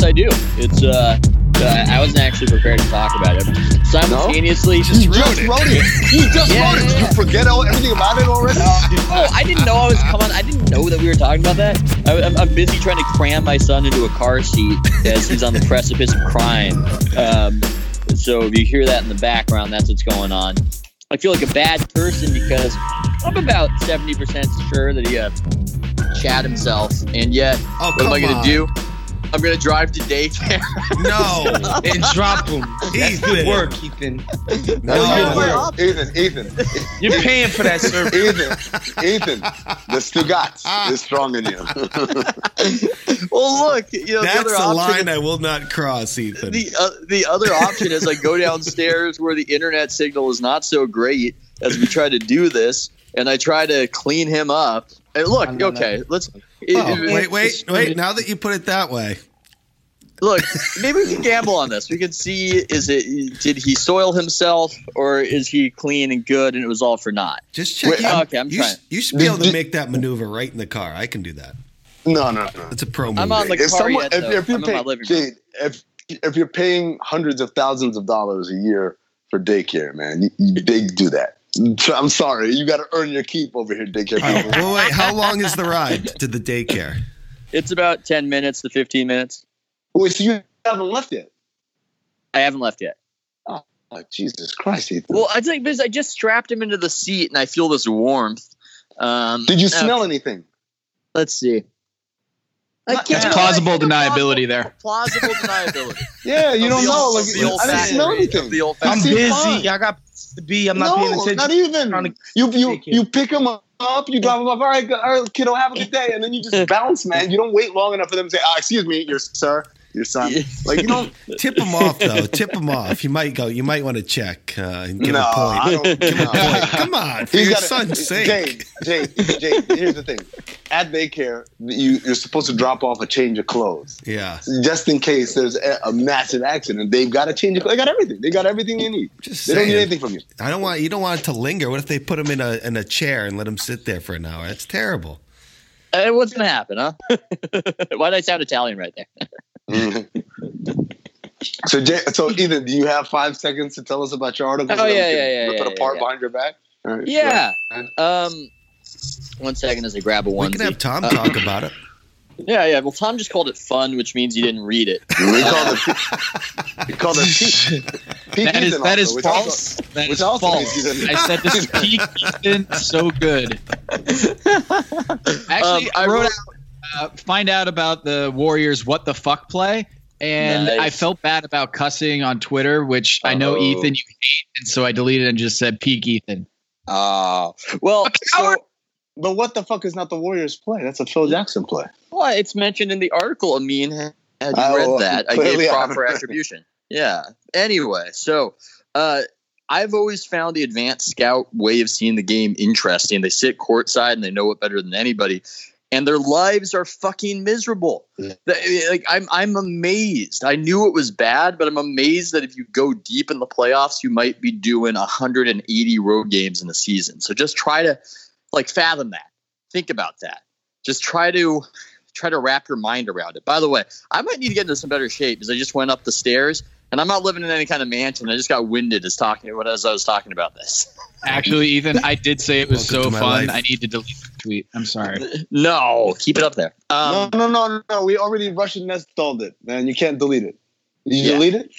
yes, I do. It's uh, uh I wasn't actually prepared to talk about it. Simultaneously, You just wrote it. You just Yeah, wrote it. yeah, Did yeah. you forget all, everything about it already? Oh, I didn't know I was coming. I didn't know that we were talking about that. I, I'm, I'm busy trying to cram my son into a car seat as he's on the precipice of crime. Um, so if you hear that in the background, that's what's going on. I feel like a bad person because I'm about 70% sure that he uh, shat himself, and yet Oh, what am I going to do? I'm going to drive to daycare. No. and drop him. That's Ethan. good work, Ethan. That's No. good work. Ethan, Ethan, You're paying for that service. Ethan, Ethan, the Stugats is strong in you. well, look, you know, the That's other a option line I will not cross, Ethan. the uh, the other option is I go downstairs where the internet signal is not so great as we try to do this, and I try to clean him up. And look, No, no, okay, let's Oh, it- wait, wait, wait. Now that you put it that way. look. Maybe we can gamble on this. We can see is it did he soil himself or is he clean and good and it was all for naught. Just check. Wait, okay, I'm you, trying. you should be able to make that maneuver right in the car. I can do that. No, no, no. It's a pro move. I'm on the If, car someone, yet, if, if you're I'm in my paying, living room. Jade, if if you're paying hundreds of thousands of dollars a year for daycare, man, you, you, they do that. I'm sorry, you got to earn your keep over here, daycare. All right, people. well, wait. How long is the ride to the daycare? It's about ten minutes to fifteen minutes. Wait, so you haven't left yet? I haven't left yet. Oh, Jesus Christ, Ethan. Well, I think because I just strapped him into the seat and I feel this warmth. Um, Did you uh, smell anything? Let's see. I Not- can't- There's know, I plausible deniability there. Plausible deniability. Yeah, you don't know. Like, the old I didn't fashioned smell anything. of the old You I'm busy. fine. I got to be. I'm not no, paying attention. not even. To- You you you pick them up, you drop them off. All right, good, all right, kiddo, have a good day, and then you just bounce, man. You don't wait long enough for them to say, "Ah, excuse me, your sir, your son." Like you don't. Tip them off though. Tip them off. You might go. You might want to check uh, and give no, a point. I don't. Give a point. Come on, for He's your gotta- son's sake. Jade, Jade, Jade. Here's the thing: at daycare, you, you're supposed to drop off a change of clothes, Yeah, just in case there's a, a massive accident. They've got to change. Of, they got everything. They got everything they need. just They don't need anything from you. I don't want you don't want it to linger. What if they put him in a in a chair and let him sit there for an hour? That's terrible. Uh, what's gonna happen, huh? Why did I sound Italian right there? So, Jay, so Ethan, do you have five seconds to tell us about your article? Oh, so yeah, yeah, yeah, Rip yeah, it apart yeah. behind your back. All right, Yeah. go. Um, one second as I grab a one. We onesie. can have Tom Uh, talk about it. Yeah, yeah. Well, Tom just called it fun, which means you didn't read it. We called it. We called it peak. peak That is that also, is false. also- That which is also false. means he's a- I said this is peak Ethan, so good. Actually, Um, I I wrote wrote- out uh, find out about the Warriors what the fuck play. And Nice. I felt bad about cussing on Twitter, which I know. Ethan you hate, and so I deleted and just said peak Ethan. Oh, well, so, But what the fuck is not the Warriors play? That's a Phil Jackson play. well, it's mentioned in the article. Amin, had you Oh, read that? I gave proper attribution. Yeah. Anyway, so uh, I've always found the advanced scout way of seeing the game interesting. They sit courtside and they know it better than anybody. And their lives are fucking miserable. Like I'm, I'm amazed. I knew it was bad, but I'm amazed that if you go deep in the playoffs, you might be doing 180 road games in a season. So just try to, like, fathom that. Think about that. Just try to, try to wrap your mind around it. By the way, I might need to get into some better shape because I just went up the stairs and I'm not living in any kind of mansion. I just got winded as talking as I was talking about this. Actually, Ethan, I did say it was Welcome so fun. life. I need to delete the tweet. I'm sorry. no, keep it up there. Um, no, no, no, no. We already Russian installed it, man. You can't delete it. Did you Yeah. delete it?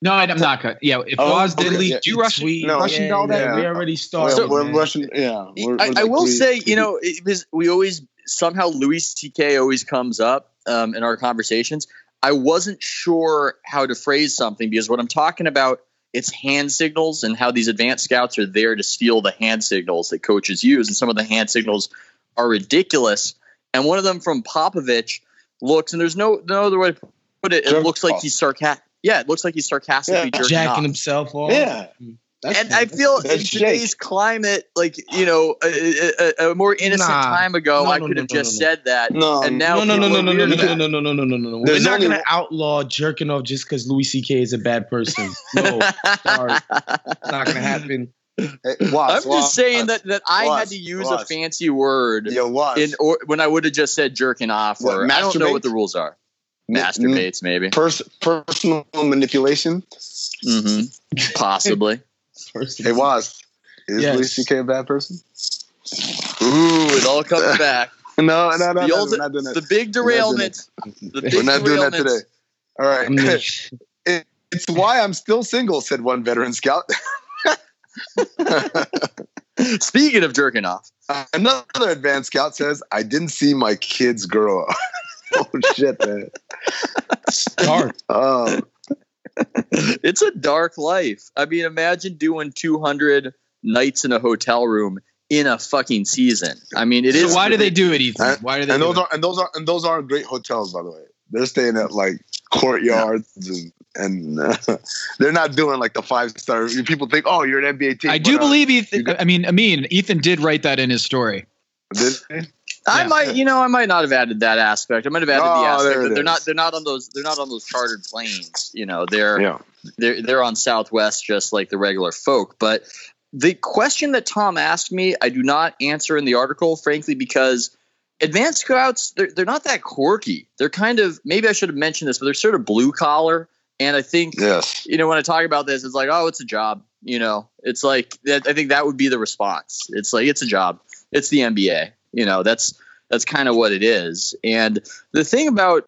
No, I- I'm not. cut. Yeah, if Oh, Oz okay, delete, yeah. do you rush Tweet. No. Russian doll that Yeah. we already started. So- we're. Russian. Yeah. We're, I, we're I like will we- say, you know, it was, we always somehow Louis C.K. always comes up um, in our conversations. I wasn't sure how to phrase something because what I'm talking about it's hand signals and how these advanced scouts are there to steal the hand signals that coaches use, and some of the hand signals are ridiculous. And one of them from Popovich looks, and there's no no other way to put it. It Jerk looks like he's sarcastic. Yeah, it looks like he's sarcastically Yeah. jerking jacking off. himself off. Yeah. Hmm. That's- and I feel in today's Jake. climate, like you know, a, a, a more innocent Nah. time ago, I could have just said that. No, I no, could no, have no, just no, no. said that. No, and now No, no, no, people no, are no, no, weird no, about no, it. no, no, no, no, no, no. We're There's not only gonna one- outlaw jerking off just because Louis C.K. is a bad person. No, sorry, it's not gonna happen. Hey, watch, I'm just watch, saying that that I had Watch, to use a watch. fancy word Yo, watch. in or when I would have just said jerking off What, or I don't know masturbate? what the rules are. N- Masturbates, maybe. Pers- personal manipulation. hmm Possibly. Hey, Wos, is Yes. Louis C.K. a bad person? Ooh, it all comes back. No, no, no, The no, old- we're not doing that. The big We're not doing derailment. The big We're not doing that today. All right. I'm it's why I'm still single, said one veteran scout. Speaking of jerking off, Another advanced scout says, I didn't see my kids grow up. oh, shit, man. Start. Oh, um, it's a dark life. I mean, imagine doing 200 nights in a hotel room in a fucking season. I mean, it is. so why do they do it, Ethan? And- Why do they and do those it? are and those are and those aren't great hotels, by the way. They're staying at like courtyards and and uh, they're not doing like the five star. People think, oh, you're an NBA team. I do but, uh, believe you Ethan. got- I mean, Ethan did write that in his story. did they? I Yeah. might, you know, I might not have added that aspect. I might have added Oh, the aspect that they're not they're not on those, they're not on those chartered planes. You know, they're Yeah. they're they're on Southwest just like the regular folk. But the question that Tom asked me, I do not answer in the article, frankly, because advanced scouts they're they're not that quirky. They're kind of maybe I should have mentioned this, but they're sort of blue collar. And I think Yes. you know when I talk about this, it's like oh, it's a job. You know, it's like that. I think that would be the response. It's like it's a job. It's the NBA. You know, that's that's kind of what it is. And the thing about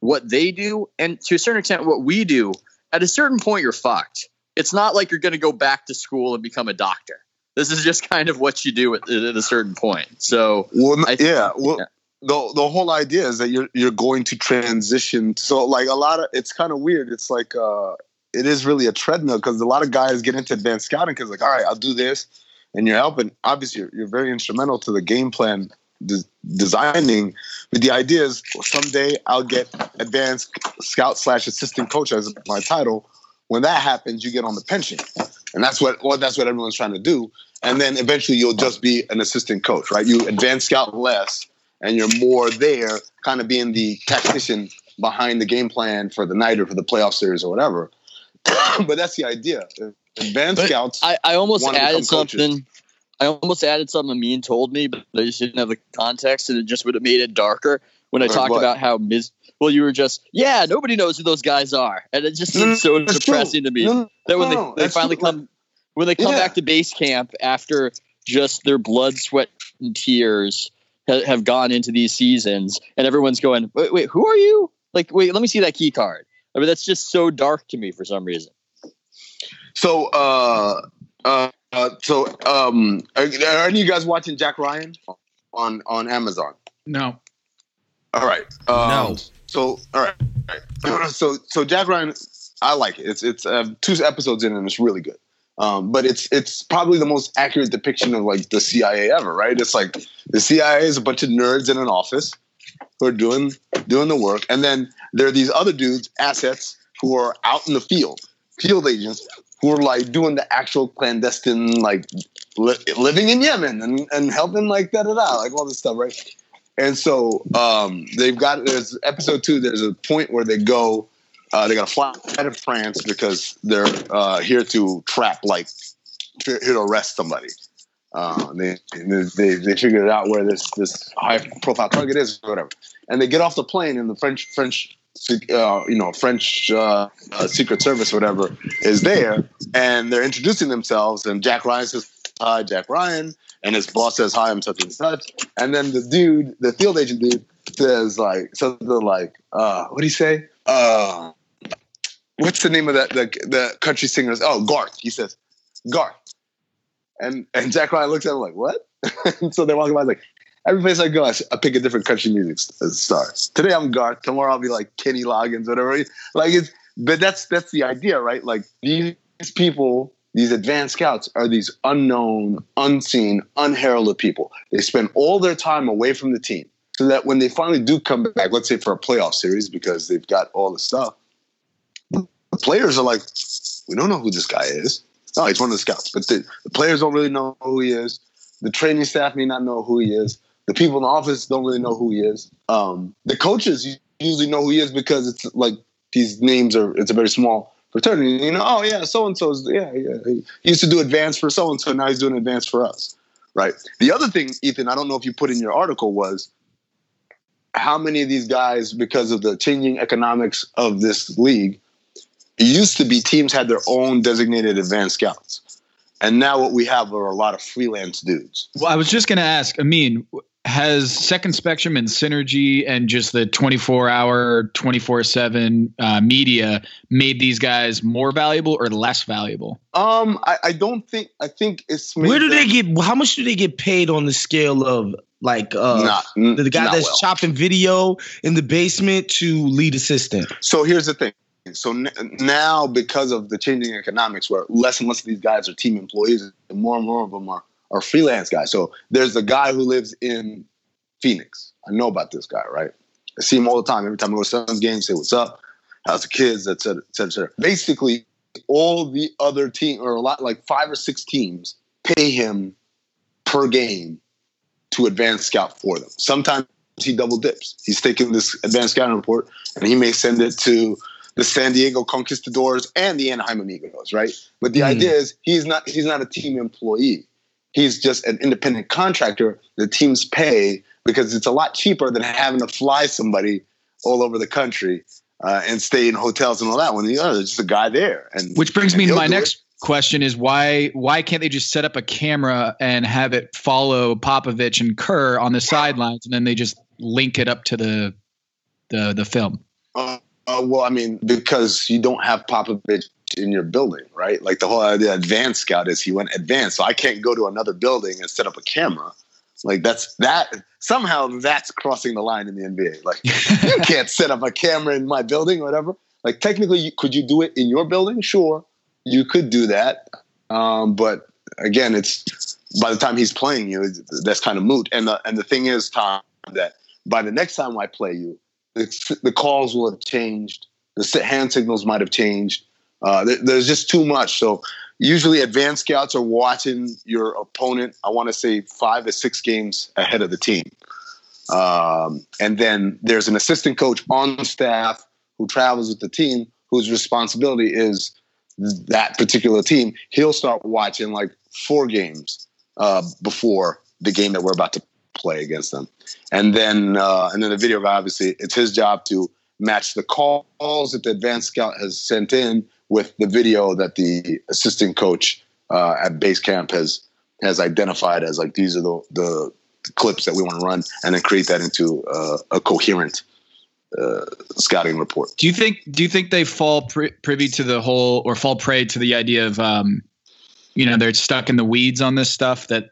what they do, and to a certain extent, what we do, at a certain point, you're fucked. It's not like you're going to go back to school and become a doctor. This is just kind of what you do at, at a certain point. So, Well, I- yeah. Well, yeah. the the whole idea is that you're you're going to transition. So like a lot of it's kind of weird. It's like uh, it is really a treadmill because a lot of guys get into advanced scouting because like, all right, I'll do this, and you're helping. Obviously, you're, you're very instrumental to the game plan de- designing. But the idea is well, someday I'll get advanced scout slash assistant coach as my title. When that happens, you get on the pension, and that's what well, that's what everyone's trying to do. And then eventually, you'll just be an assistant coach, right? You advance scout less, and you're more there, kind of being the tactician behind the game plan for the night or for the playoff series or whatever. but that's the idea. Advanced But scouts. I, I almost added coaches. something. I almost added something Amin told me, but I just didn't have the context, and it just would have made it darker when I Like talked what? about how mis. Well, you were just yeah, nobody knows who those guys are, and it just seems so that's true. depressing to me No, that when no, they, they finally true. come when they come Yeah. back to base camp after just their blood, sweat, and tears ha- have gone into these seasons, and everyone's going, wait, wait, who are you? Like, wait, let me see that key card. I mean, that's just so dark to me for some reason. So, uh, uh, uh, so, um, are, are any of you guys watching Jack Ryan on on Amazon? No. All right. Um, No. So, all right. all right. so, so Jack Ryan, I like it. It's it's uh, two episodes in, and it's really good. Um, but it's it's probably the most accurate depiction of like the CIA ever, right? It's like the CIA is a bunch of nerds in an office who are doing doing the work, and then there are these other dudes, assets, who are out in the field, field agents, who are like doing the actual clandestine, like li- living in Yemen and and helping like da da da, like all this stuff, right? And so um, they've got there's episode two. There's a point where they go, uh, they got to fly out of France because they're uh, here to trap, like here to arrest somebody. Uh, they, they they figured out where this this high profile target is or whatever, and they get off the plane and the French French uh, you know French uh, uh, Secret Service or whatever is there, and they're introducing themselves, and Jack Ryan says hi, Jack Ryan, and his boss says hi, I'm such and such, and then the dude, the field agent dude, says like something like, uh, what do you say? Uh, what's the name of that the the country singers? Oh, Garth. He says Garth, and and Jack Ryan looks at him like, what? so they're walking by like. Every place I go, I pick a different country music uh, star. Today I'm Garth. Tomorrow I'll be like Kenny Loggins, whatever. Like it's, but that's that's the idea, right? Like these people, these advanced scouts, are these unknown, unseen, unheralded people. They spend all their time away from the team, so that when they finally do come back, let's say for a playoff series, because they've got all the stuff, the players are like, we don't know who this guy is. Oh, he's one of the scouts, but the, the players don't really know who he is. The training staff may not know who he is. The people in the office don't really know who he is. Um, the coaches usually know who he is because it's like these names are. It's a very small fraternity. You know, oh yeah, so and so's yeah, yeah. He used to do advance for so and so. Now he's doing advance for us, right? The other thing, Ethan, I don't know if you put in your article was how many of these guys, because of the changing economics of this league, it used to be teams had their own designated advanced scouts. And now what we have are a lot of freelance dudes. Well, I was just going to ask, Amin, has Second Spectrum and Synergy and just the 24 hour, 24 uh, 7 media made these guys more valuable or less valuable? Um, I, I don't think, I think it's. made Where do they get? How much do they get paid on the scale of like uh Not- the, the guy that's well. chopping video in the basement to lead assistant? So here's the thing. So n- now, because of the changing economics, where less and less of these guys are team employees, and more and more of them are, are freelance guys. So there's a guy who lives in Phoenix. I know about this guy, right? I see him all the time. Every time I go to Suns games, say what's up, how's the kids, etc., etc.. Basically, all the other team or a lot like five or six teams pay him per game to advance scout for them. Sometimes he double dips. He's taking this advanced scouting report and he may send it to the San Diego Conquistadors and the Anaheim Amigos, right? But the Hmm. idea is he's not he's not a team employee. He's just an independent contractor the teams pay because it's a lot cheaper than having to fly somebody all over the country uh, and stay in hotels and all that. When you know, there's just a guy there, and Which brings and me to my next question is why why can't they just set up a camera and have it follow Popovich and Kerr on the sidelines and then they just link it up to the the the film? Uh, uh, well, I mean, because you don't have Popovich in your building, right? Like the whole idea of advanced scout is he went advanced, so I can't go to another building and set up a camera. Like that's that somehow that's crossing the line in the NBA. Like you can't set up a camera in my building, or whatever. Like technically, you, could you do it in your building? Sure, you could do that, um, but again, it's by the time he's playing you, that's kind of moot. And the and the thing is, Tom, that by the next time I play you, the, calls will have changed. The hand signals might have changed. Uh, there- there's just too much. So usually, advanced scouts are watching your opponent. I want to say five or six games ahead of the team, um, and then there's an assistant coach on staff who travels with the team, whose responsibility is that particular team. He'll start watching like four games uh, before the game that we're about to play against them. And then uh, and then the video guy obviously it's his job to match the calls that the advanced scout has sent in with the video that the assistant coach uh, at base camp has has identified as like these are the the clips that we want to run and then create that into uh, a coherent uh, scouting report. Do you think do you think they fall pri- privy to the whole or fall prey to the idea of um, you know they're stuck in the weeds on this stuff that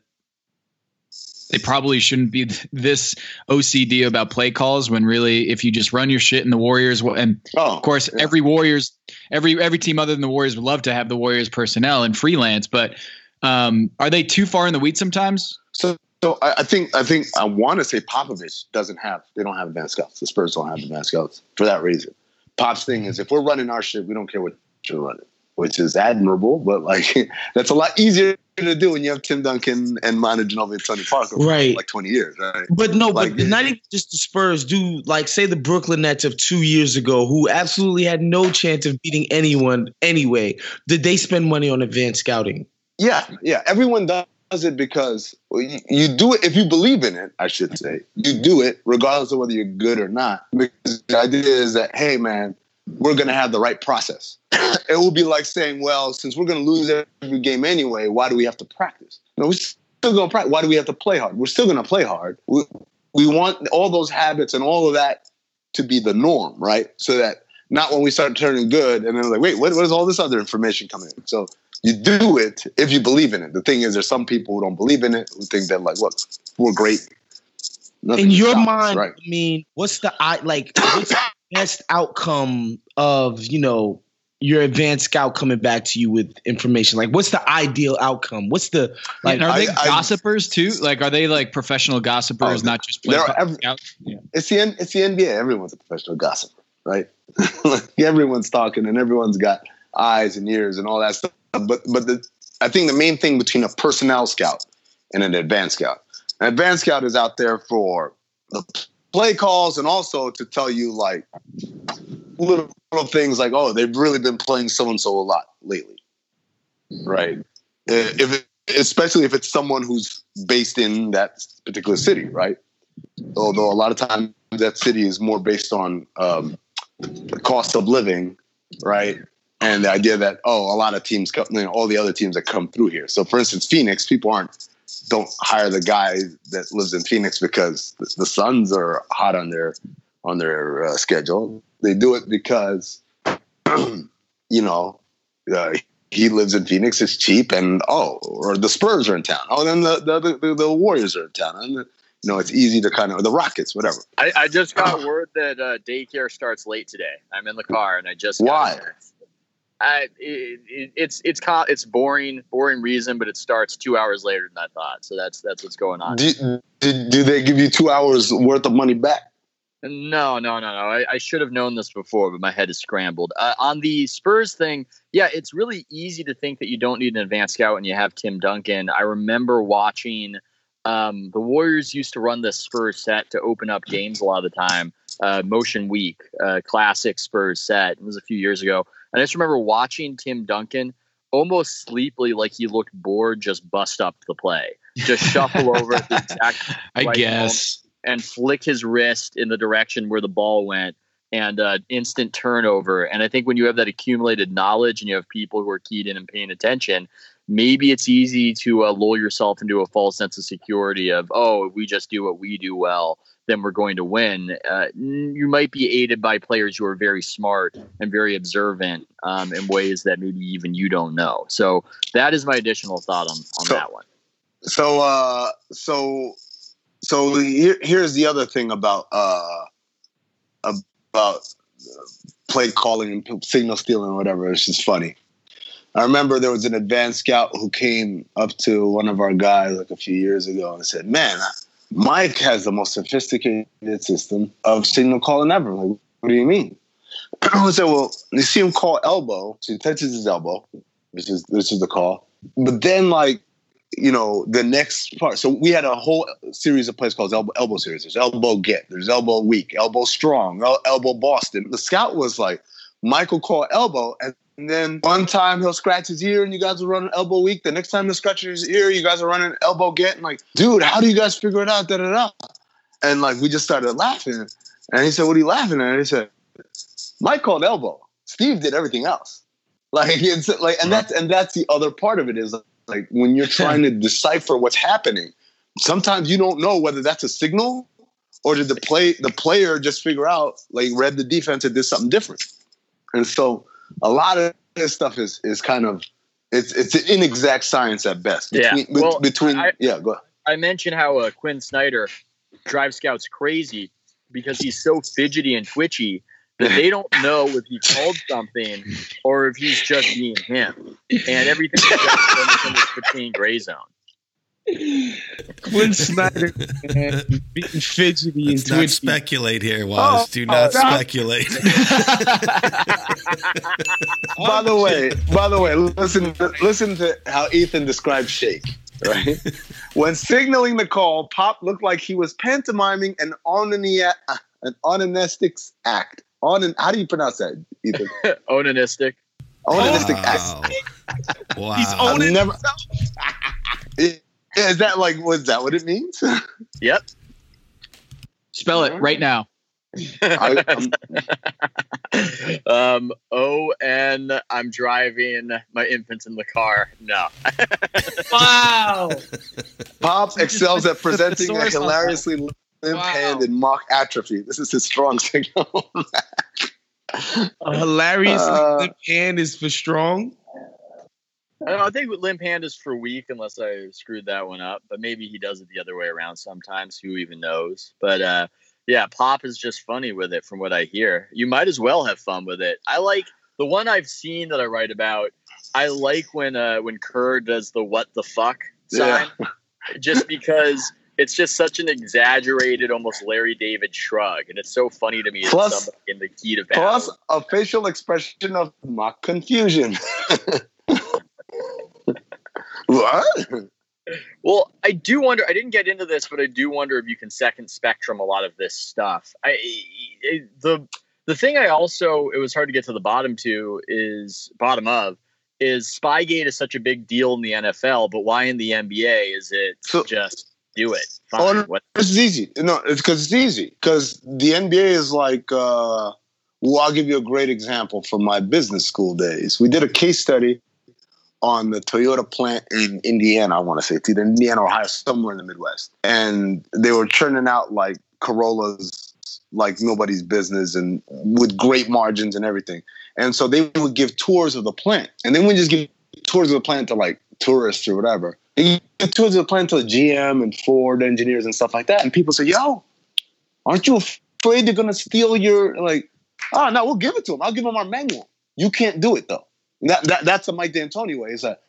they probably shouldn't be this OCD about play calls when really if you just run your shit in the Warriors and oh of course yeah. every Warriors every every team other than the Warriors would love to have the Warriors personnel and freelance but um, are they too far in the weeds sometimes? So, so I, I think I think I want to say Popovich doesn't have they don't have advanced scouts. The Spurs don't have advanced scouts for that reason. Pop's thing is if we're running our shit, we don't care what you're running, which is admirable, but like that's a lot easier to do when you have Tim Duncan and Manu Ginobili and Tony Parker for Right. like 20 years, right? But no, Like, but not even just the Spurs. Do like say the Brooklyn Nets of two years ago, who absolutely had no chance of beating anyone anyway. Did they spend money on advanced scouting? Yeah, yeah. Everyone does it because well, you, you do it if you believe in it. I should say you do it regardless of whether you're good or not. Because the idea is that hey, man, we're gonna have the right process. it will be like saying, well, since we're gonna lose every game anyway, why do we have to practice? No, we're still gonna practice. Why do we have to play hard? We're still gonna play hard. We, we want all those habits and all of that to be the norm, right? So that not when we start turning good and then like, wait, what, what is all this other information coming in? So you do it if you believe in it. The thing is, there's some people who don't believe in it who think that like, look, we're great. Nothing In your us, mind, right? I mean, what's the I like what's best outcome of, you know, your advanced scout coming back to you with information? Like what's the ideal outcome? What's the like are they I- I- gossipers too? Like, are they like professional gossipers, Oh, not just play there are every- Yeah. It's the it's the NBA. Everyone's a professional gossiper, right? Like, everyone's talking and everyone's got eyes and ears and all that stuff. But but the I think the main thing between a personnel scout and an advanced scout, an advanced scout is out there for the play calls and also to tell you like little, little things like, oh, they've really been playing so and so a lot lately, right? Uh, If it, especially if it's someone who's based in that particular city, right? Although a lot of times that city is more based on um, the cost of living, right? And the idea that oh, a lot of teams, come, you know, all the other teams that come through here. So, for instance, Phoenix, people aren't don't hire the guy that lives in Phoenix because the, the Suns are hot on their on their uh, schedule. They do it because you know uh, he lives in Phoenix. It's cheap, and oh, or the Spurs are in town. Oh, then the the, the, the Warriors are in town, and you know it's easy to kind of the Rockets, whatever. I, I just got word that uh, daycare starts late today. I'm in the car and I just got Why? it. I, it, it, it's it's it's boring, boring reason, but it starts two hours later than I thought. So that's that's what's going on. Do, do, do they give you two hours worth of money back? No, no, no, no. I, I should have known this before, but my head is scrambled. Uh, on the Spurs thing, yeah, it's really easy to think that you don't need an advanced scout when you have Tim Duncan. I remember watching um, the Warriors used to run this Spurs set to open up games a lot of the time. Uh, Motion Weak, uh, classic Spurs set. It was a few years ago. And I just remember watching Tim Duncan almost sleepily, like he looked bored, just bust up the play, just shuffle over at the exact I guess. and flick his wrist in the direction where the ball went and uh, instant turnover. And I think when you have that accumulated knowledge and you have people who are keyed in and paying attention, maybe it's easy to uh, lull yourself into a false sense of security of, oh, we just do what we do well, then we're going to win. Uh, you might be aided by players who are very smart and very observant um, in ways that maybe even you don't know. So that is my additional thought on, on So- that one. So, uh, so, so here, here's the other thing about uh, about play calling and signal stealing or whatever. It's just funny. I remember there was an advanced scout who came up to one of our guys like a few years ago and said, "Man, Mike has the most sophisticated system of signal calling ever." Like, what do you mean? I said, "Well, you see him call elbow, so he touches his elbow, which is this is the call, but then like." you know the next part. So we had a whole series of plays called elbow, elbow series. There's elbow get, there's elbow weak, elbow strong, elbow Boston. The scout was like, Michael call elbow, and then one time he'll scratch his ear, and you guys will run an elbow weak. The next time he'll scratch his ear, you guys are running elbow get. And like, dude, how do you guys figure it out? Da da da. And like we just started laughing, and he said, "What are you laughing at?" And he said, "Mike called elbow. Steve did everything else." Like it's like, and that's and that's the other part of it is like when you're trying to decipher what's happening sometimes you don't know whether that's a signal or did the play the player just figure out like read the defense and did something different and so a lot of this stuff is is kind of it's it's an inexact science at best Yeah. between, be- Well, between I- yeah go ahead. I mentioned how uh, Quin Snyder drives scouts crazy because he's so fidgety and twitchy that they don't know if he called something or if he's just being him. And everything is just in this between gray zone. Quin Snyder man, being fidgety and Let's not twitchy. speculate here, Wos. Oh, Do not oh, no. speculate. by the way by the way listen listen to how ethan described shake right when signaling the call pop looked like he was pantomiming an onanistic an onanistic act on an, how do you pronounce that ethan Onanistic. onanistic act Wow. wow. He's I've owning never is that like was that what it means Yep. Spell it right now. I, I'm- um, O N. I'm driving my infants in the car. No. Wow. Pop excels at presenting a Source on that. hilariously limp Wow. hand in mock atrophy. This is his strong signal. A hilarious Uh, lip hand is for strong. I, don't know, I think limp hand is for weak, unless I screwed that one up. But maybe he does it the other way around sometimes. Who even knows? But uh, yeah, Pop is just funny with it, from what I hear. You might as well have fun with it. I like the one I've seen that I write about. I like when uh, when Kerr does the "what the fuck" sign, just because it's just such an exaggerated, almost Larry David shrug, and it's so funny to me. Plus- in the heat of battle. Plus a facial expression of mock confusion. what? Well, I do wonder. I didn't get into this, but I do wonder if you can second spectrum a lot of this stuff. I, I the The thing I also it was hard to get to the bottom to is bottom of is Spygate is such a big deal in the NFL, but why in the NBA is it So- just do it? Oh, Fine. no. What- This is easy. No, it's because it's easy. Because the NBA is like, uh, well, I'll give you a great example from my business school days. We did a case study on the Toyota plant in Indiana. I want to say it's either Indiana or Ohio, somewhere in the Midwest, and they were churning out like Corollas like nobody's business and with great margins and everything. And so they would give tours of the plant, and they wouldn't just give tours of the plant to like tourists or whatever. They give tours of the plant to GM and Ford engineers and stuff like that. And people say, "Yo, aren't you afraid they're gonna steal your like?" Oh no, we'll give it to them. I'll give them our manual. You can't do it though. That, that that's a Mike D'Antoni way. Is that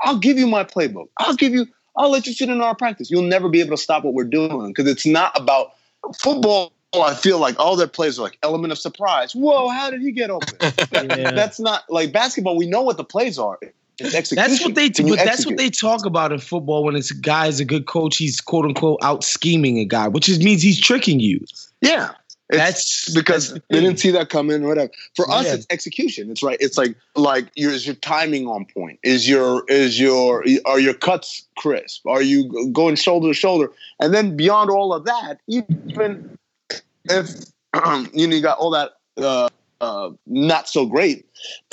I'll give you my playbook. I'll give you. I'll let you sit in our practice. You'll never be able to stop what we're doing because it's not about football. I feel like all their plays are like element of surprise. Whoa, how did he get open? Yeah. That's not like basketball. We know what the plays are. That's what they. Can you But that's what they talk about in football when it's a guy's a good coach. He's quote unquote out scheming a guy, which is, means he's tricking you. Yeah. It's That's because that's the they didn't see that coming or whatever. For us, Yeah. it's execution. It's right. It's like like your is your timing on point? Is your is your are your cuts crisp? Are you going shoulder to shoulder? And then beyond all of that, even if you know you got all that uh, uh, not so great,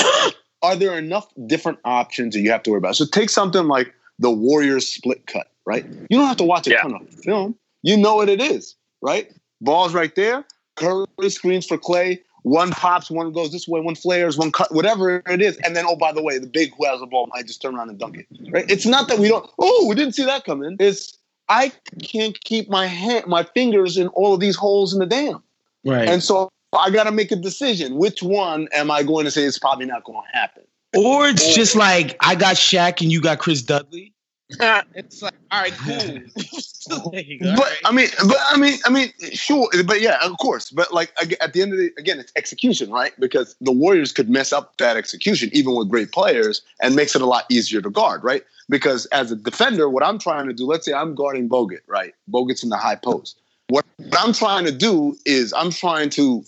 are there enough different options that you have to worry about? So take something like the Warriors split cut, right? You don't have to watch a Yeah. ton of film. You know what it is, right? Ball's right there. Curry screens for Clay. One pops, one goes this way, one flares, one cut, whatever it is. And then, oh, by the way, the big who has the ball might just turn around and dunk it. Right? It's not that we don't, oh, we didn't see that coming. It's I can't keep my hand, my fingers in all of these holes in the dam. right. And so I got to make a decision. Which one am I going to say is probably not going to happen? or it's just like I got Shaq and you got Chris Dudley. it's like all right, cool. But I mean, but I mean, I mean, sure, but yeah, of course. But like at the end of the again, it's execution, right? Because the Warriors could mess up that execution, even with great players, and makes it a lot easier to guard, right? Because as a defender, what I'm trying to do, let's say I'm guarding Bogut, right? Bogut's in the high post. What I'm trying to do is I'm trying to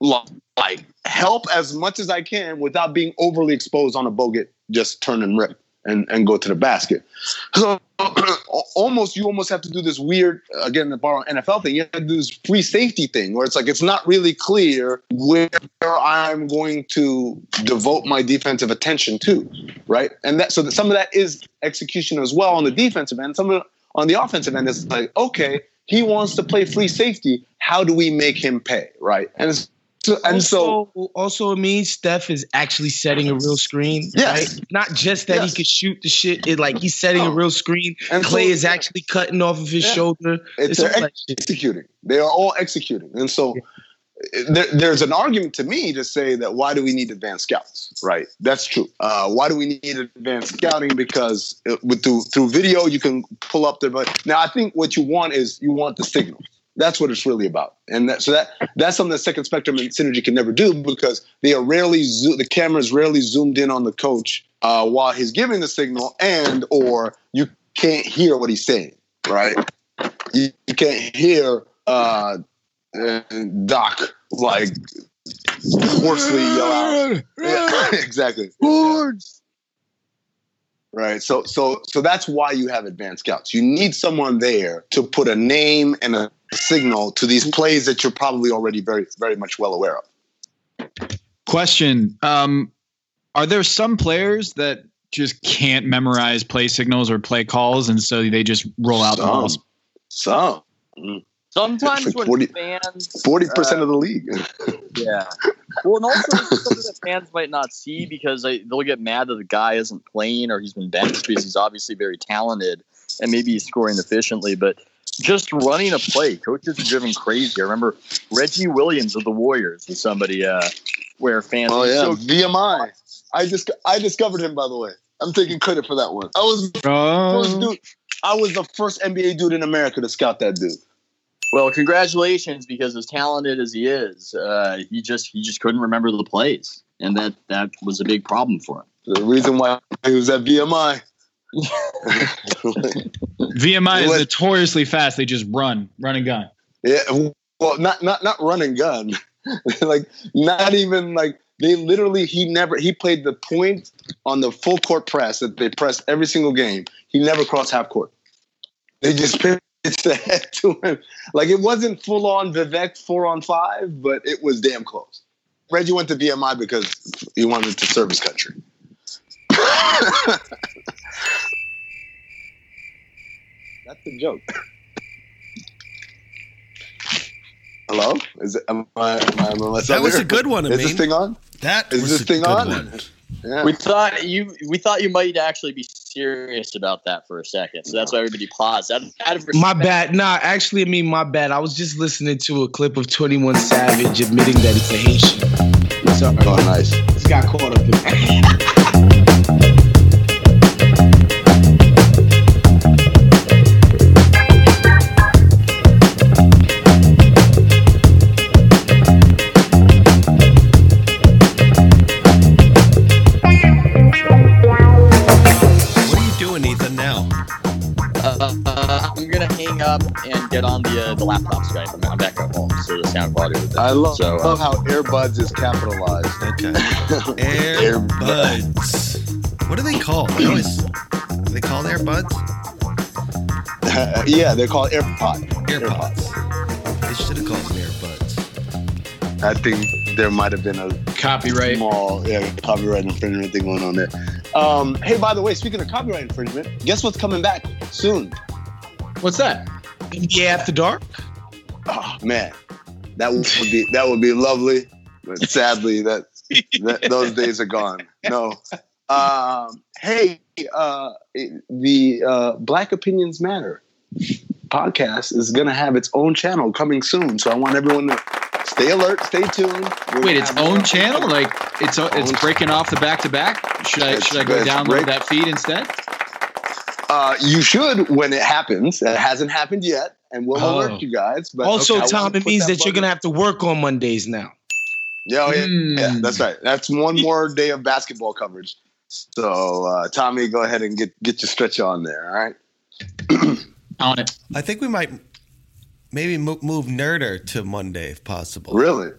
like help as much as I can without being overly exposed on a Bogut just turn and rip and, and go to the basket. So almost you almost have to do this weird again the borrow NFL thing. You have to do this free safety thing where it's like it's not really clear where I'm going to devote my defensive attention to, right? And that so that some of that is execution as well on the defensive end. Some of on the offensive end is like okay, he wants to play free safety. How do we make him pay, right? And it's, so, and so also, also it means Steph is actually setting a real screen. Yes. Right? Not just that Yes. he could shoot the shit. It like he's setting a real screen. and Clay so is actually cutting off of his Yeah. shoulder. it's, It's all they're executing. They are all executing, and so there, there's an argument to me to say that why do we need advanced scouts? Right, that's true. Uh, why do we need advanced scouting? Because it, with through through video you can pull up the. But now I think what you want is you want the signal. That's what it's really about, and that, so that that's something that Second Spectrum and Synergy can never do because they are rarely zo- the camera is rarely zoomed in on the coach uh, while he's giving the signal, and or you can't hear what he's saying. Right, you, you can't hear uh, uh, Doc like hoarsely yell out. Yeah, exactly. Right. So so so that's why you have advanced scouts. You need someone there to put a name and a signal to these plays that you're probably already very very much well aware of. Question: um, Are there some players that just can't memorize play signals or play calls, and so they just roll out the Some. balls? Some. Sometimes It's like when 40 fans, Forty percent of the league. yeah. Well, and also something that fans might not see because they, they'll get mad that the guy isn't playing or he's been benched because he's obviously very talented and maybe he's scoring efficiently, but just running a play, coaches are driven crazy. I remember Reggie Williams of the Warriors was somebody uh, where fans. Oh yeah, so VMI. I just I discovered him by the way. I'm taking credit for that one. I was the first Oh, dude. I was the first NBA dude in America to scout that dude. Well, congratulations, because as talented as he is, uh, he just he just couldn't remember the plays, and that that was a big problem for him. The reason why he was at VMI. VMI is notoriously fast. They just run, run and gun. yeah, well, not not not run and gun. like not even like they literally he never he played the point on the full court press that they pressed every single game. He never crossed half court. They just pitched ahead to him. Like it wasn't full on Vivek four on five, but it was damn close. Reggie went to VMI because he wanted to serve his country. That's the joke. Hello? Is it? Am I? Am I, am I That was a good one, Is this thing on? That Is was this a thing good on? one. Yeah. We thought you we thought you might actually be serious about that for a second, so that's why everybody paused. Out, out of My bad. Nah, actually, I mean my bad. I was just listening to a clip of Twenty One Savage admitting that he's a Haitian. Sorry, oh, nice. just got caught up in up and get on the uh, the laptop Skype. I'm, I'm back at home, so the sound quality was I love, So, uh, how earbuds is capitalized. Okay. Airbuds. What are they called? I always. Are they called Airbuds? yeah, they're called AirPod. AirPods. They should have called them Airbuds. I think there might have been a Copyright. small yeah, copyright infringement thing going on there. Um, hey, by the way, speaking of copyright infringement, guess what's coming back soon? What's that? NBA After Dark. Oh man, that would be that would be lovely, but sadly that, that those days are gone. No. Um, hey, uh, the uh, Black Opinions Matter podcast is going to have its own channel coming soon, so I want everyone to stay alert, stay tuned. We're Wait, its own channel? Like it's it's breaking off the back to back? Should I should I go download break- that feed instead? Uh, you should when it happens. It hasn't happened yet, and we'll Oh. alert you guys. But also, okay, Tom, it means that, you're gonna have to work on Mondays now. Yeah, oh, yeah, yeah, Hmm. that's right. That's one more day of basketball coverage. So, uh, Tommy, go ahead and get get your stretch on there. All right. On it. I think we might maybe move Nerder to Monday if possible. Really,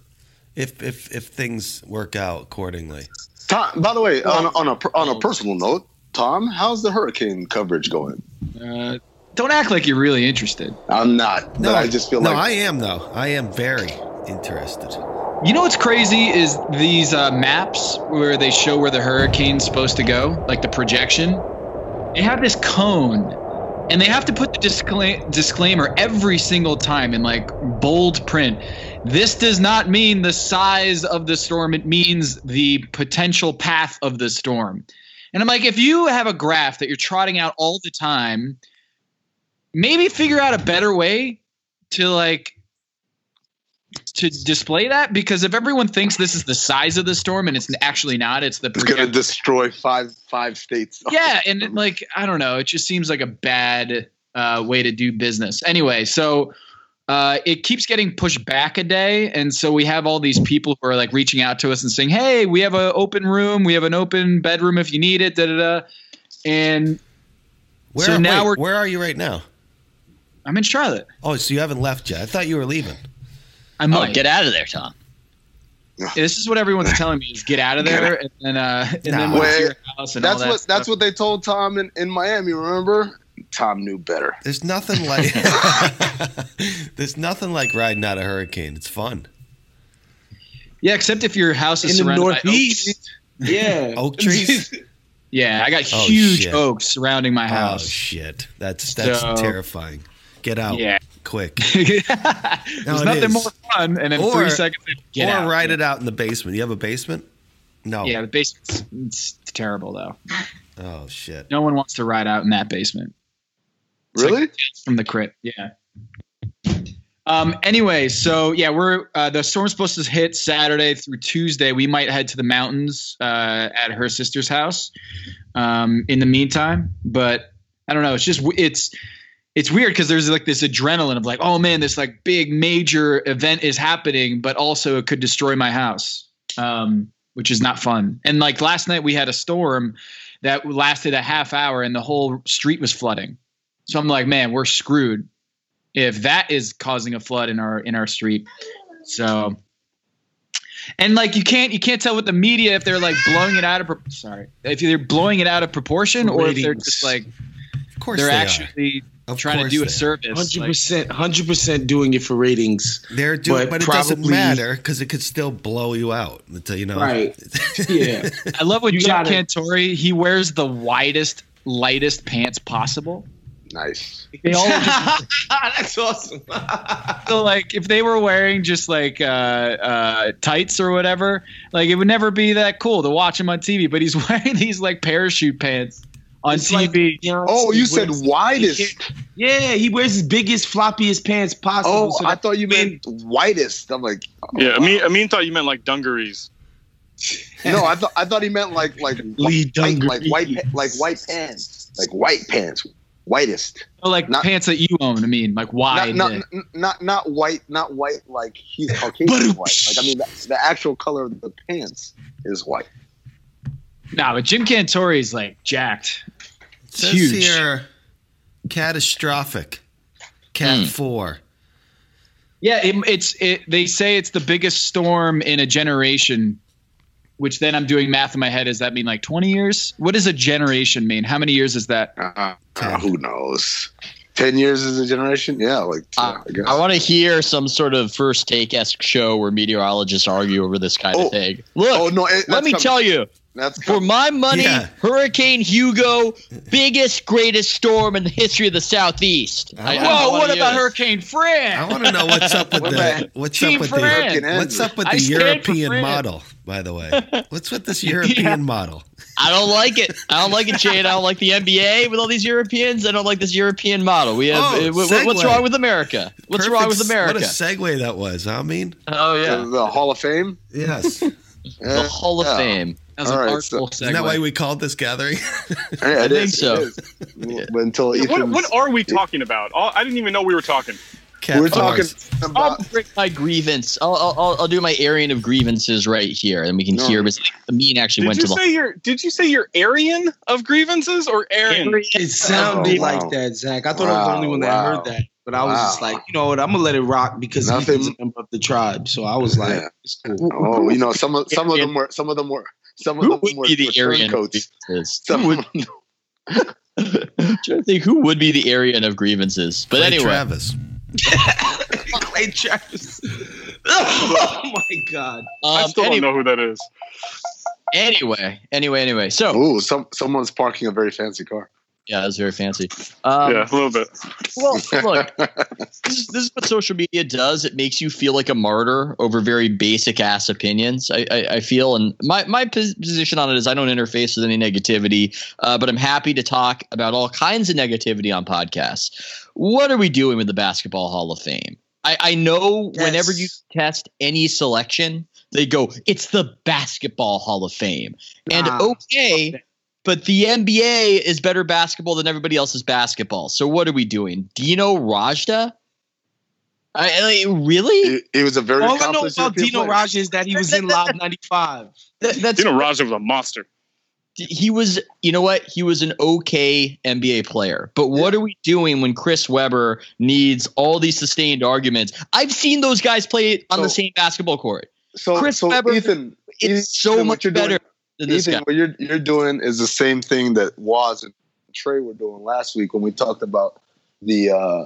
If if if things work out accordingly. Tom. By the way, on on a on a personal note, Tom, how's the hurricane coverage going? Uh, don't act like you're really interested. I'm not, No, but I just feel no, like No, I am though. I am very interested. You know what's crazy is these uh, maps where they show where the hurricane's supposed to go, like the projection. They have this cone, and they have to put the discla- disclaimer every single time in like bold print. This does not mean the size of the storm; it means the potential path of the storm. And I'm like, if you have a graph that you're trotting out all the time, maybe figure out a better way to like to display that because if everyone thinks this is the size of the storm and it's actually not, it's the it's going to destroy five five states. yeah, and it, like I don't know, it just seems like a bad uh, way to do business. Anyway, so uh, it keeps getting pushed back a day, and so we have all these people who are like reaching out to us and saying, "Hey, we have an open room, we have an open bedroom if you need it." Da da da. And Where, So now wait, we're- where are you right now? I'm in Charlotte. Oh, so you haven't left yet? I thought you were leaving. I Oh, might. get out of there, Tom. this is what everyone's telling me: is get out of there, and then uh, and Nah. move to your Wait, house and all That's that what stuff. that's what they told Tom in, in Miami. Remember? Tom knew better. There's nothing like There's nothing like riding out a hurricane. It's fun. Yeah, except if your house is In the surrounded by oak Northeast. trees. Yeah. Oak trees? Yeah, I got Oh, huge shit. oaks surrounding my oh, house. Oh shit. That's that's So- terrifying. Get out Yeah. quick. There's No, it nothing is. more fun, and then Or- three seconds later, get or out. ride it out in the basement. You have a basement? No. Yeah, the basement's it's terrible though. Oh shit. No one wants to ride out in that basement It's like- Really? from the crit. Yeah. Um. Anyway, so yeah, we're uh, the storm's supposed to hit Saturday through Tuesday. We might head to the mountains uh, at her sister's house. Um. In the meantime, but I don't know. It's just it's it's weird because there's like this adrenaline of like, oh man, this like big major event is happening, but also it could destroy my house, um, which is not fun. And like last night, we had a storm that lasted a half hour, and the whole street was flooding. So I'm like, man, we're screwed if that is causing a flood in our in our street. So And like you can't you can't tell with the media if they're like blowing it out of sorry if they're blowing it out of proportion or if they're just like Of course they're they actually are. Of trying to do a service. Hundred Like, percent, hundred percent doing it for ratings. They're doing, But but, it doesn't matter because it could still blow you out. Until you know, Right. Yeah. I love what You Jim Cantore he wears the widest lightest pants possible. Nice. They all just, That's awesome. so like if they were wearing just like uh, uh, tights or whatever, like it would never be that cool to watch him on TV. But he's wearing these like parachute pants on It's like TV. Beyonce Oh, you said wears- widest. Yeah, he wears his biggest, floppiest pants possible. Oh, so I thought you meant whitest. I'm like, oh, Yeah, wow. Amin, Amin thought you meant like dungarees. no, I thought I thought he meant like like Lee white, like white like white pants, like white pants, whitest. Oh, like Not- pants that you own. I mean, like Not wide. not, n- not not white, not white like he's Caucasian white. Like I mean, the, the actual color of the pants is white. nah, but Jim Cantore is like jacked. It says huge. here, catastrophic. Cat Hmm. four. Yeah, it, it's it. They say it's the biggest storm in a generation. Which then I'm doing math in my head. Does that mean like 20 years? What does a generation mean? How many years is that? Uh, uh, who knows? Ten years is a generation. Yeah, like Uh, I. I want to hear some sort of first take esque show where meteorologists argue over this kind Oh. of thing. Look, oh no! It, let me coming. tell you, That's for my money, Yeah. Hurricane Hugo, biggest, greatest storm in the history of the Southeast. I I- Whoa! wanna What about this. Hurricane Fran? I want to know what's up with What the what's up with the what's up with I the European model. By the way, what's with this European model? I don't like it. I don't like it, Jade. I don't like the NBA with all these Europeans. I don't like this European model. We have Oh, uh, wh- wh- what's wrong with America? What's wrong with America? What a segue that was. I mean, oh yeah, the Hall of Fame. yes. the Yeah, Hall of yeah. Fame. That was All an right, artful Isn't that why we called this gathering? Yeah, it I think is, so. it is. But until What, what are we talking about? I didn't even know we were talking. Cat we're fours. talking I'll about? bring my grievance. I'll, I'll, I'll- I'll do my airing of grievances right here, and we can No. hear. But the mean actually Did went you to the. say your Did you say your Aryan of grievances or Aaron? It sounded Oh, wow. like that, Zach. I thought I was the only Wow, one that heard that. But I was just like, you know what? I'm gonna let it rock because Nothing- he's a member of the tribe. So I was like, Yeah. it's cool. Oh, you know, some of some of them were some of them were some of Who them would were, be the were Aryan of Some Who would, I'm trying to think who would be the Aryan of grievances. But Clay anyway, Travis. Clay Travis. oh my god. I um, still any- don't know who that is. anyway, anyway, anyway. So Ooh, some someone's parking a very fancy car. Yeah, that's very fancy. Um, yeah, a little bit. Well, look, this is, this is what social media does. It makes you feel like a martyr over very basic ass opinions. I, I, I feel, and my my position on it is I don't interface with any negativity, uh, but I'm happy to talk about all kinds of negativity on podcasts. What are we doing with the Basketball Hall of Fame? I, I know whenever you test any selection, they go, "It's the Basketball Hall of Fame," and Nah. okay. But the NBA is better basketball than everybody else's basketball. So what are we doing? Dino Radja? I, I- really? He, he was a very All I know about Dino player. Raj is that he was in Lob 95. That- that's You know, Radja was a monster. he was. You know what? He was an okay NBA player. But what are we doing when Chris Webber needs all these sustained arguments? I've seen those guys play on the same basketball court. So, Chris so Webber, Ethan, It's Ethan, so what much you're doing- better than this Ethan, what you're you're doing is the same thing that Wos and Trey were doing last week when we talked about the uh,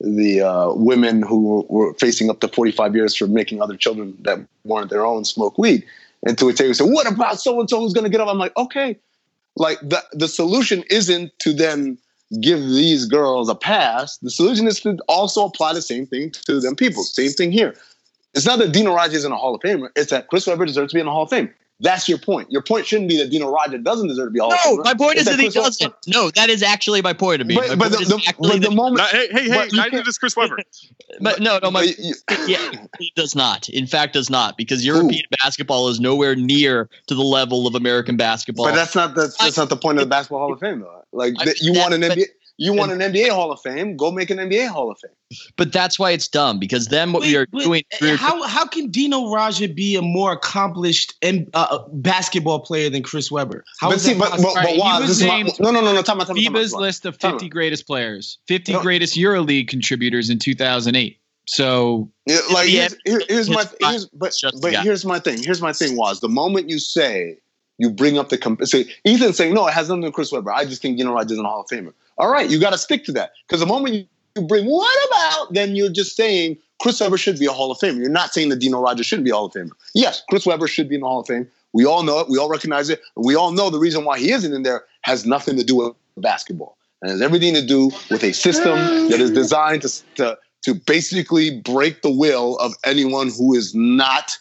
the uh, women who were facing up to 45 years for making other children that weren't their own smoke weed. And to a Taylor said, "What about so and so who's going to get up?" I'm like, okay, like the the solution isn't to then give these girls a pass. The solution is to also apply the same thing to them people. Same thing here. It's not that Dino Radja is in a Hall of Fame. It's that Chris Webber deserves to be in the Hall of Fame. That's your point. Your point shouldn't be that Dino Radja doesn't deserve to be a Hall of No, my point is that he Chris doesn't. No, that is actually my point of me. But, but, point the, the, actually but the moment, Not, hey, hey, hey! But you Neither does Chris Webber. but no, no, my you- yeah, he does not. In fact, does not because European basketball is nowhere near to the level of American basketball. but that's not the, that's not the point of the Basketball Hall of Fame though. Like I that- you mean, want an that- NBA, you want an NBA Hall of Fame, go make an NBA Hall of Fame. But that's why it's dumb because then what we are wait, doing. we're- how how can Dino Radja be a more accomplished M- uh, basketball player than Chris Webber? How but is see, that but, but, but Right, he why? was This is my, no, no, no, no. Time out, time time FIBA's time list of Time 50 out. greatest players, 50 No. greatest EuroLeague contributors in 2008. So Yeah, like here's, here- here's my here's, but but here's my thing. Here's my thing was the moment you say you bring up the comp- say Ethan saying no, it has nothing to do with Chris Webber. I just think Dino Rogers is a Hall of Famer. All right, you got to stick to that because the moment you, bring what about, then you're just saying Chris Webber should be a Hall of Famer. You're not saying that Dino Rogers shouldn't be a Hall of Famer. Yes, Chris Webber should be in the Hall of Fame. We all know it. We all recognize it. We all know the reason why he isn't in there has nothing to do with basketball. And has everything to do with a system that is designed to, to, to basically break the will of anyone who is not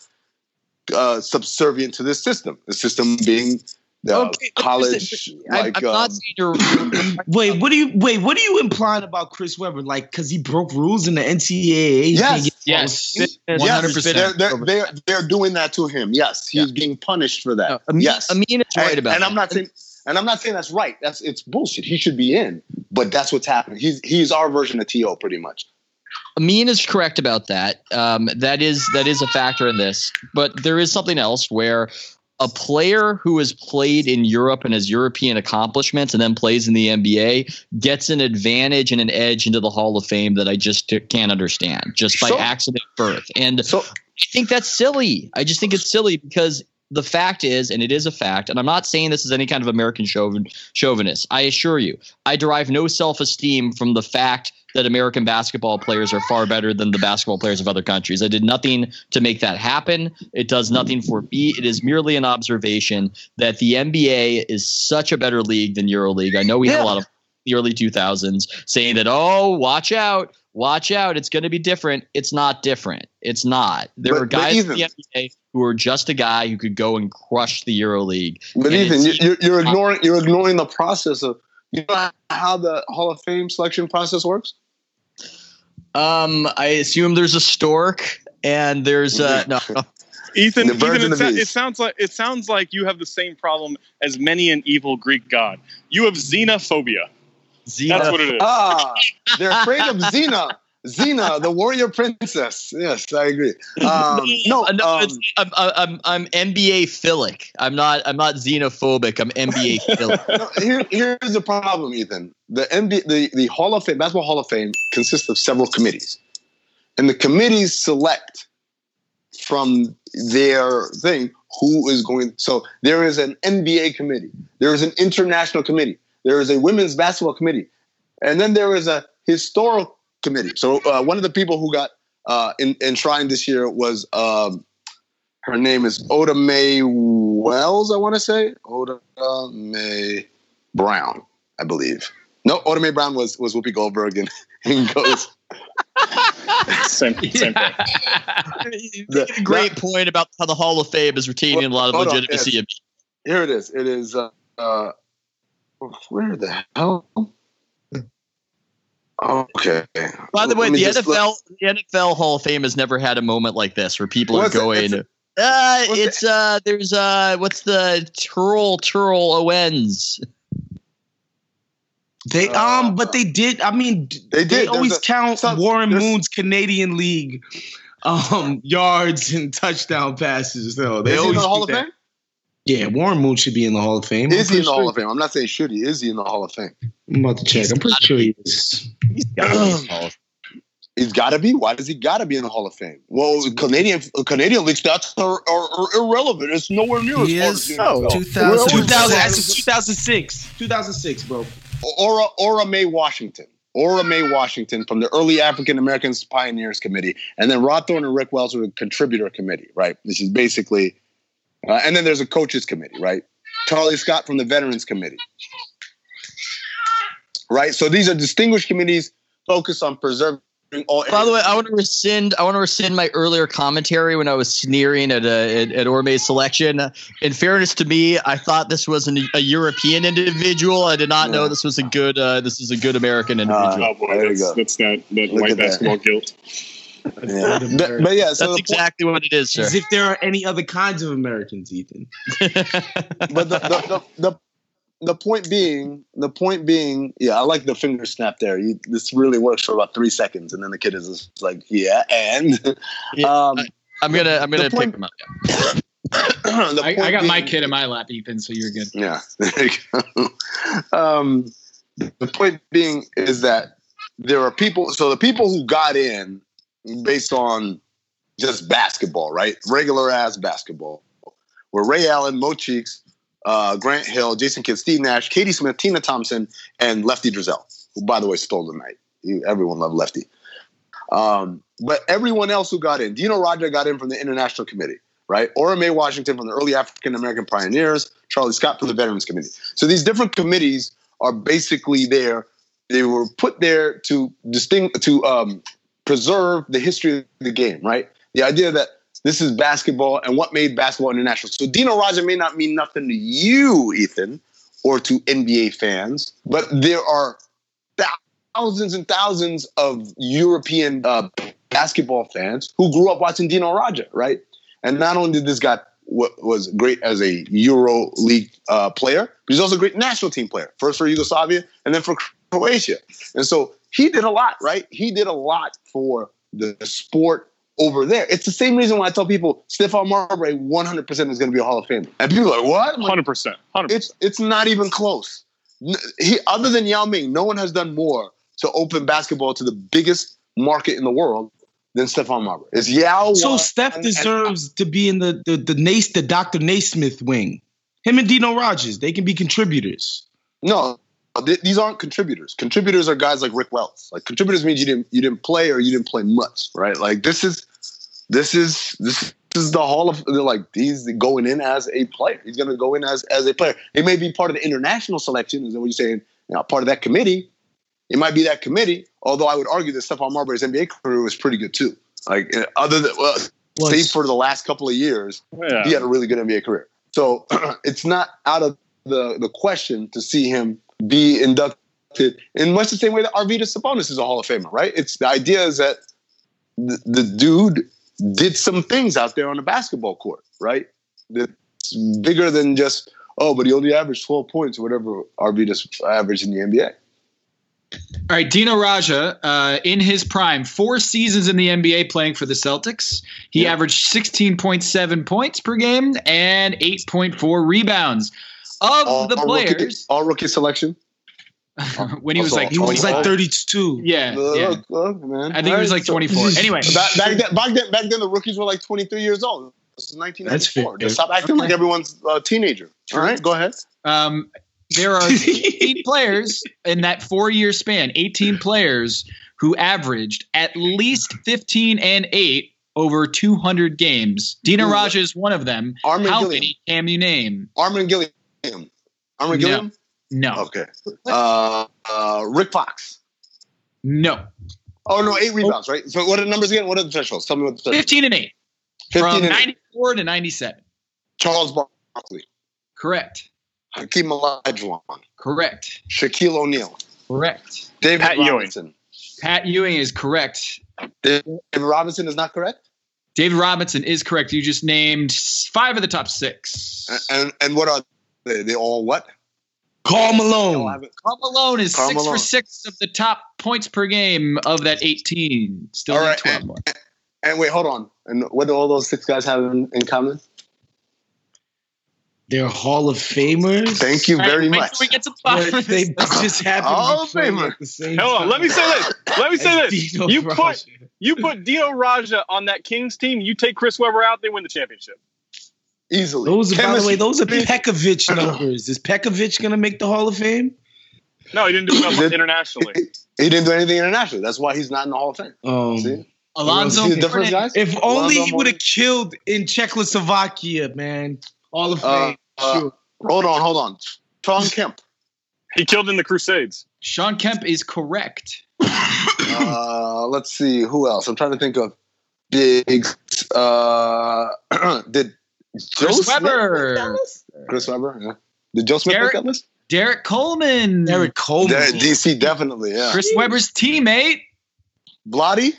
uh, subservient to this system. The system being the Okay, but college, listen, I'm, like I'm not um, saying you're. Wait, what do you wait? What are you implying about Chris Webber? Like, because he broke rules in the NCAA? Yes. yes, Yes, one hundred percent. They're, they're, they're, they're doing that to him. Yes, he's being punished for that. No, Amin, yes, Amin is right and, about and that. I'm not saying, and I'm not saying that's right. That's it's bullshit. He should be in, but that's what's happening. He's he's our version of To pretty much. Amin is correct about that. Um, that is that is a factor in this, but there is something else where a player who has played in Europe and has European accomplishments and then plays in the NBA gets an advantage and an edge into the Hall of Fame that I just can't understand just by So- accident birth. And So I think that's silly. I just think it's silly because the fact is, and it is a fact, and I'm not saying this is any kind of American chauvin, chauvinist. I assure you, I derive no self esteem from the fact that American basketball players are far better than the basketball players of other countries. I did nothing to make that happen. It does nothing for me. It is merely an observation that the NBA is such a better league than EuroLeague. I know we had a lot of the early 2000s saying that, oh, watch out, watch out, it's going to be different. It's not different. It's not. There But- are guys in the NBA who are just a guy who could go and crush the EuroLeague. But Ethan, you're, you're ignoring you're ignoring the process of you know how the Hall of Fame selection process works. Um, I assume there's a stork and there's uh no. Ethan, The Ethan and it, the it sounds like it sounds like you have the same problem as many an evil Greek god. You have xenophobia. That's what it is. Ah, they're afraid of Xena. Xena, the warrior princess. Yes, I agree. Um, no, Uh, no, um, I'm, I'm I'm NBA philic. I'm not I'm not xenophobic. I'm NBA philic. no, here, here's the problem, Ethan. The NBA, the, the Hall of Fame, Basketball Hall of Fame consists of several committees. And the committees select from their thing who is going. So there is an NBA committee, there is an international committee, there is a women's basketball committee, and then there is a historical committee. So uh, one of the people who got uh, in, enshrined this year was um, her name is Oda Mae Wells, I want to say. Oda Mae Brown, I believe. No, Oda Mae Brown was was Whoopi Goldberg and, and goes. Same, same thing. The- Great point about how the Hall of Fame is retaining a lot of Hold on, legitimacy. Here it is. It is. Uh, uh, where the hell? Okay. By the way, the just look- NFL the NFL Hall of Fame has never had a moment like this where people What's are it? going. It's- uh, it's uh, there's uh, what's the Turl Terrell Owens? They um, but they did. I mean, They they, did. There's always a- count some- Warren Moon's Canadian League um yards and touchdown passes. Though they Is he in always the Hall do of that. Fame? Yeah, Warren Moon should be in the Hall of Fame. Is he in pretty the Hall of Fame? I'm not saying should he. Is he in the Hall of Fame? I'm about to check. I'm pretty sure he is. He's got to be in the Hall of He's got to be. Why does he got to be in the Hall of Fame? Well, Canadian Canadian league stats are, are, are irrelevant. It's nowhere near as He far is as the NFL. 2000. 2000, that's 2006. 2006, bro. Ora Ora Mae Washington. Ora Mae Washington from the early African Americans Pioneers Committee, and then Rod Thorn and Rick Welts were the contributor committee, right? This is basically, uh, and then there's a coaches committee, right? Charlie Scott from the Veterans Committee, right? So these are distinguished committees focused on preserving all. By the way, I want to rescind. I want to rescind my earlier commentary when I was sneering at uh, at, at Orme's selection. In fairness to me, I thought this was an, a European individual. I did not know this was a good. Uh, this is a good American individual. Oh boy, There you that's, go. that's that that Look white at that. basketball guilt. Yeah. but, but yeah, so That's the exactly what it is, sir. As if there are any other kinds of Americans, Ethan. but the, the, the, the the point being, the point being, yeah, I like the finger snap there. You, this really works for about three seconds, and then the kid is just like, yeah, and Yeah, um, I'm gonna. I'm gonna The point- pick him up. the I, I point got my kid in my lap, Ethan, so you're good. Yeah, there you go. um, the point being is that there are people. So the people who got in based on just basketball, right? Regular ass basketball. Where Ray Allen, Mo Cheeks, uh, Grant Hill, Jason Kidd, Steve Nash, Katie Smith, Tina Thompson, and Lefty Driesell, who, by the way, stole the night. Everyone loved Lefty. Um, but everyone else who got in, Dino Roger got in from the International Committee, right? Ora Mae Washington from the Early African American Pioneers, Charlie Scott from the Veterans Committee. So these different committees are basically there. They were put there to distinct to um, preserve the history of the game, right? The idea that this is basketball and what made basketball international. So Dino Radja may not mean nothing to you, Ethan, or to NBA fans, but there are thousands and thousands of European uh, basketball fans who grew up watching Dino Radja, right? And not only did this guy w- was great as a Euro League uh, player, but he's also a great national team player. First for Yugoslavia, and then for Croatia. And so he did a lot, right? He did a lot for the sport over there. It's the same reason why I tell people Stephon Marbury 100% is going to be a Hall of Famer. And people are like, what? Like, 100%. 100%. It's it's not even close. He, other than Yao Ming, no one has done more to open basketball to the biggest market in the world than Stephon Marbury. It's Yao. So one, Steph and- deserves to be in the the the, Nace, the Dr. Naismith wing. Him and Dino Rogers, they can be contributors. No, th- these aren't contributors. Contributors are guys like Rick Welts. Like contributors means you didn't you didn't play or you didn't play much, right? Like this is this is this is the hall of they're like he's going in as a player. He's going to go in as as a player. He may be part of the international selection. Is that what you're saying? You know, part of that committee. It might be that committee. Although I would argue that Stephon Marbury's NBA career was pretty good too. Like uh, other than well, Was- save for the last couple of years, Yeah. he had a really good NBA career. So it's not out of the, the question to see him be inducted in much the same way that Arvydas Sabonis is a Hall of Famer, right? It's the idea is that the, the dude did some things out there on the basketball court, right? That's bigger than just oh, but he only averaged 12 points or whatever Arvydas averaged in the NBA. All right, Dino Radja, uh, in his prime, four seasons in the NBA playing for the Celtics. He Yeah. averaged 16.7 points per game and 8.4 rebounds. Of the all rookie, players, all rookie selection. when he was like He was like 32. yeah, Look, yeah. look, man. I think he was like 24. Anyway, Back, back, then, back then, back then, the rookies were like 23 years old. This is 1994. That's fair. Stop acting like everyone's a teenager. All right, go ahead. um, there are 18 players in that four year span, 18 players who averaged at least 15 and 8 over 200 games. Dino Ooh. Radja is one of them. Armen How Gilliam. many can you name? Armen Gilliam. Armen No. Gilliam. No. Okay. Uh, uh, Rick Fox. No. Oh no, eight rebounds, right? So what are the numbers again? What are the thresholds? Tell me what the thresholds. 15 and 8 15 from and eight. 94 to 97. Charles Barkley, Correct. Hakeem Olajuwon, Correct. Shaquille O'Neal, Correct. David Pat Ewing. Pat Ewing is correct. David Robinson is not correct. David Robinson is correct. You just named five of the top six. And and, and what are they? They all what? Karl Malone. have. Karl Malone is Karl six Malone. for six of the top points per game of that 18. Still All need right, 12 more. And wait, hold on. And what do all those six guys have in, in common? They're Hall of Famers. Thank you All right, very wait much. till we get to five. But they just happen Hall of playing Famer. the same Hold on. time Let me say this. Let me say this. Dino You put you put Dino Radja on that Kings team. You take Chris Webber out, they win the championship. Easily. Those are, by the way, those are Pekovic numbers. Is Pekovic gonna make the Hall of Fame? No, he didn't do well Did- internationally. He didn't do anything internationally. That's why he's not in the Hall of Fame. Um, See? Alonzo See the difference, guys? if only he would have killed in Czechoslovakia, man. Hall of Uh, Fame. uh, sure. Hold on, hold on. Shawn Kemp. He killed in the Crusades. Shawn Kemp is correct. Uh, let's see who else. I'm trying to think of big. Uh, did Joe Chris Smith Webber. make that list? Chris Webber. Yeah. Did Joe Smith Derek- make that list? Derrick Coleman. Eric Coleman. De- DC definitely. Yeah. Chris Webber's teammate Blotty.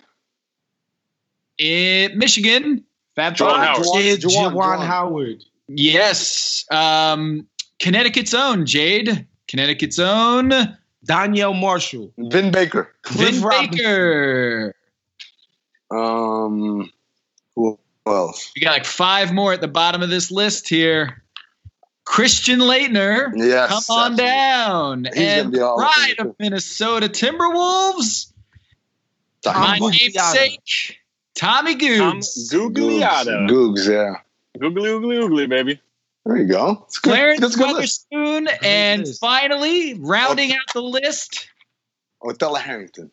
in Michigan. Fab Juwan Five. Howard. Juwan- Juwan Juwan. Howard. Yes. Um, Connecticut's own Jade. Connecticut's own Donyell Marshall. Vin Baker. Cliff Vin Robinson. Baker. Um, who else? We got like five more at the bottom of this list here. Christian Laettner. Yes. Come on absolutely. down. He's and be all pride of Minnesota Timberwolves. My Tom namesake, Tommy Tom Googs. Gugliotta. Googs, yeah. Googly oogly oogly, baby. There you go. It's good. Clarence That's a good list. Witherspoon, and list. finally, rounding out the list, Othello Harrington.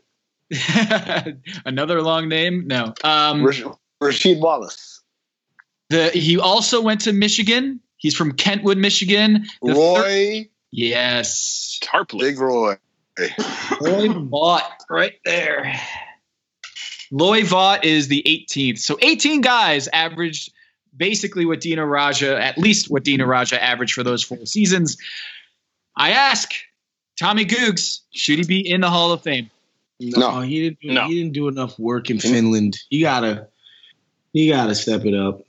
another long name. No, um, Rash- Rasheed Wallace. the he also went to Michigan. He's from Kentwood, Michigan. The third- Roy. yes, Tarpley. Big Roy. Roy Vaught, right there. Loy Vaught is the 18th. So 18 guys averaged basically what Dino Radja, at least what Dino Radja averaged for those four seasons. I ask Tommy Googs, should he be in the Hall of Fame? No. he didn't. No. He didn't do enough work in Finland. You gotta, you gotta step it up.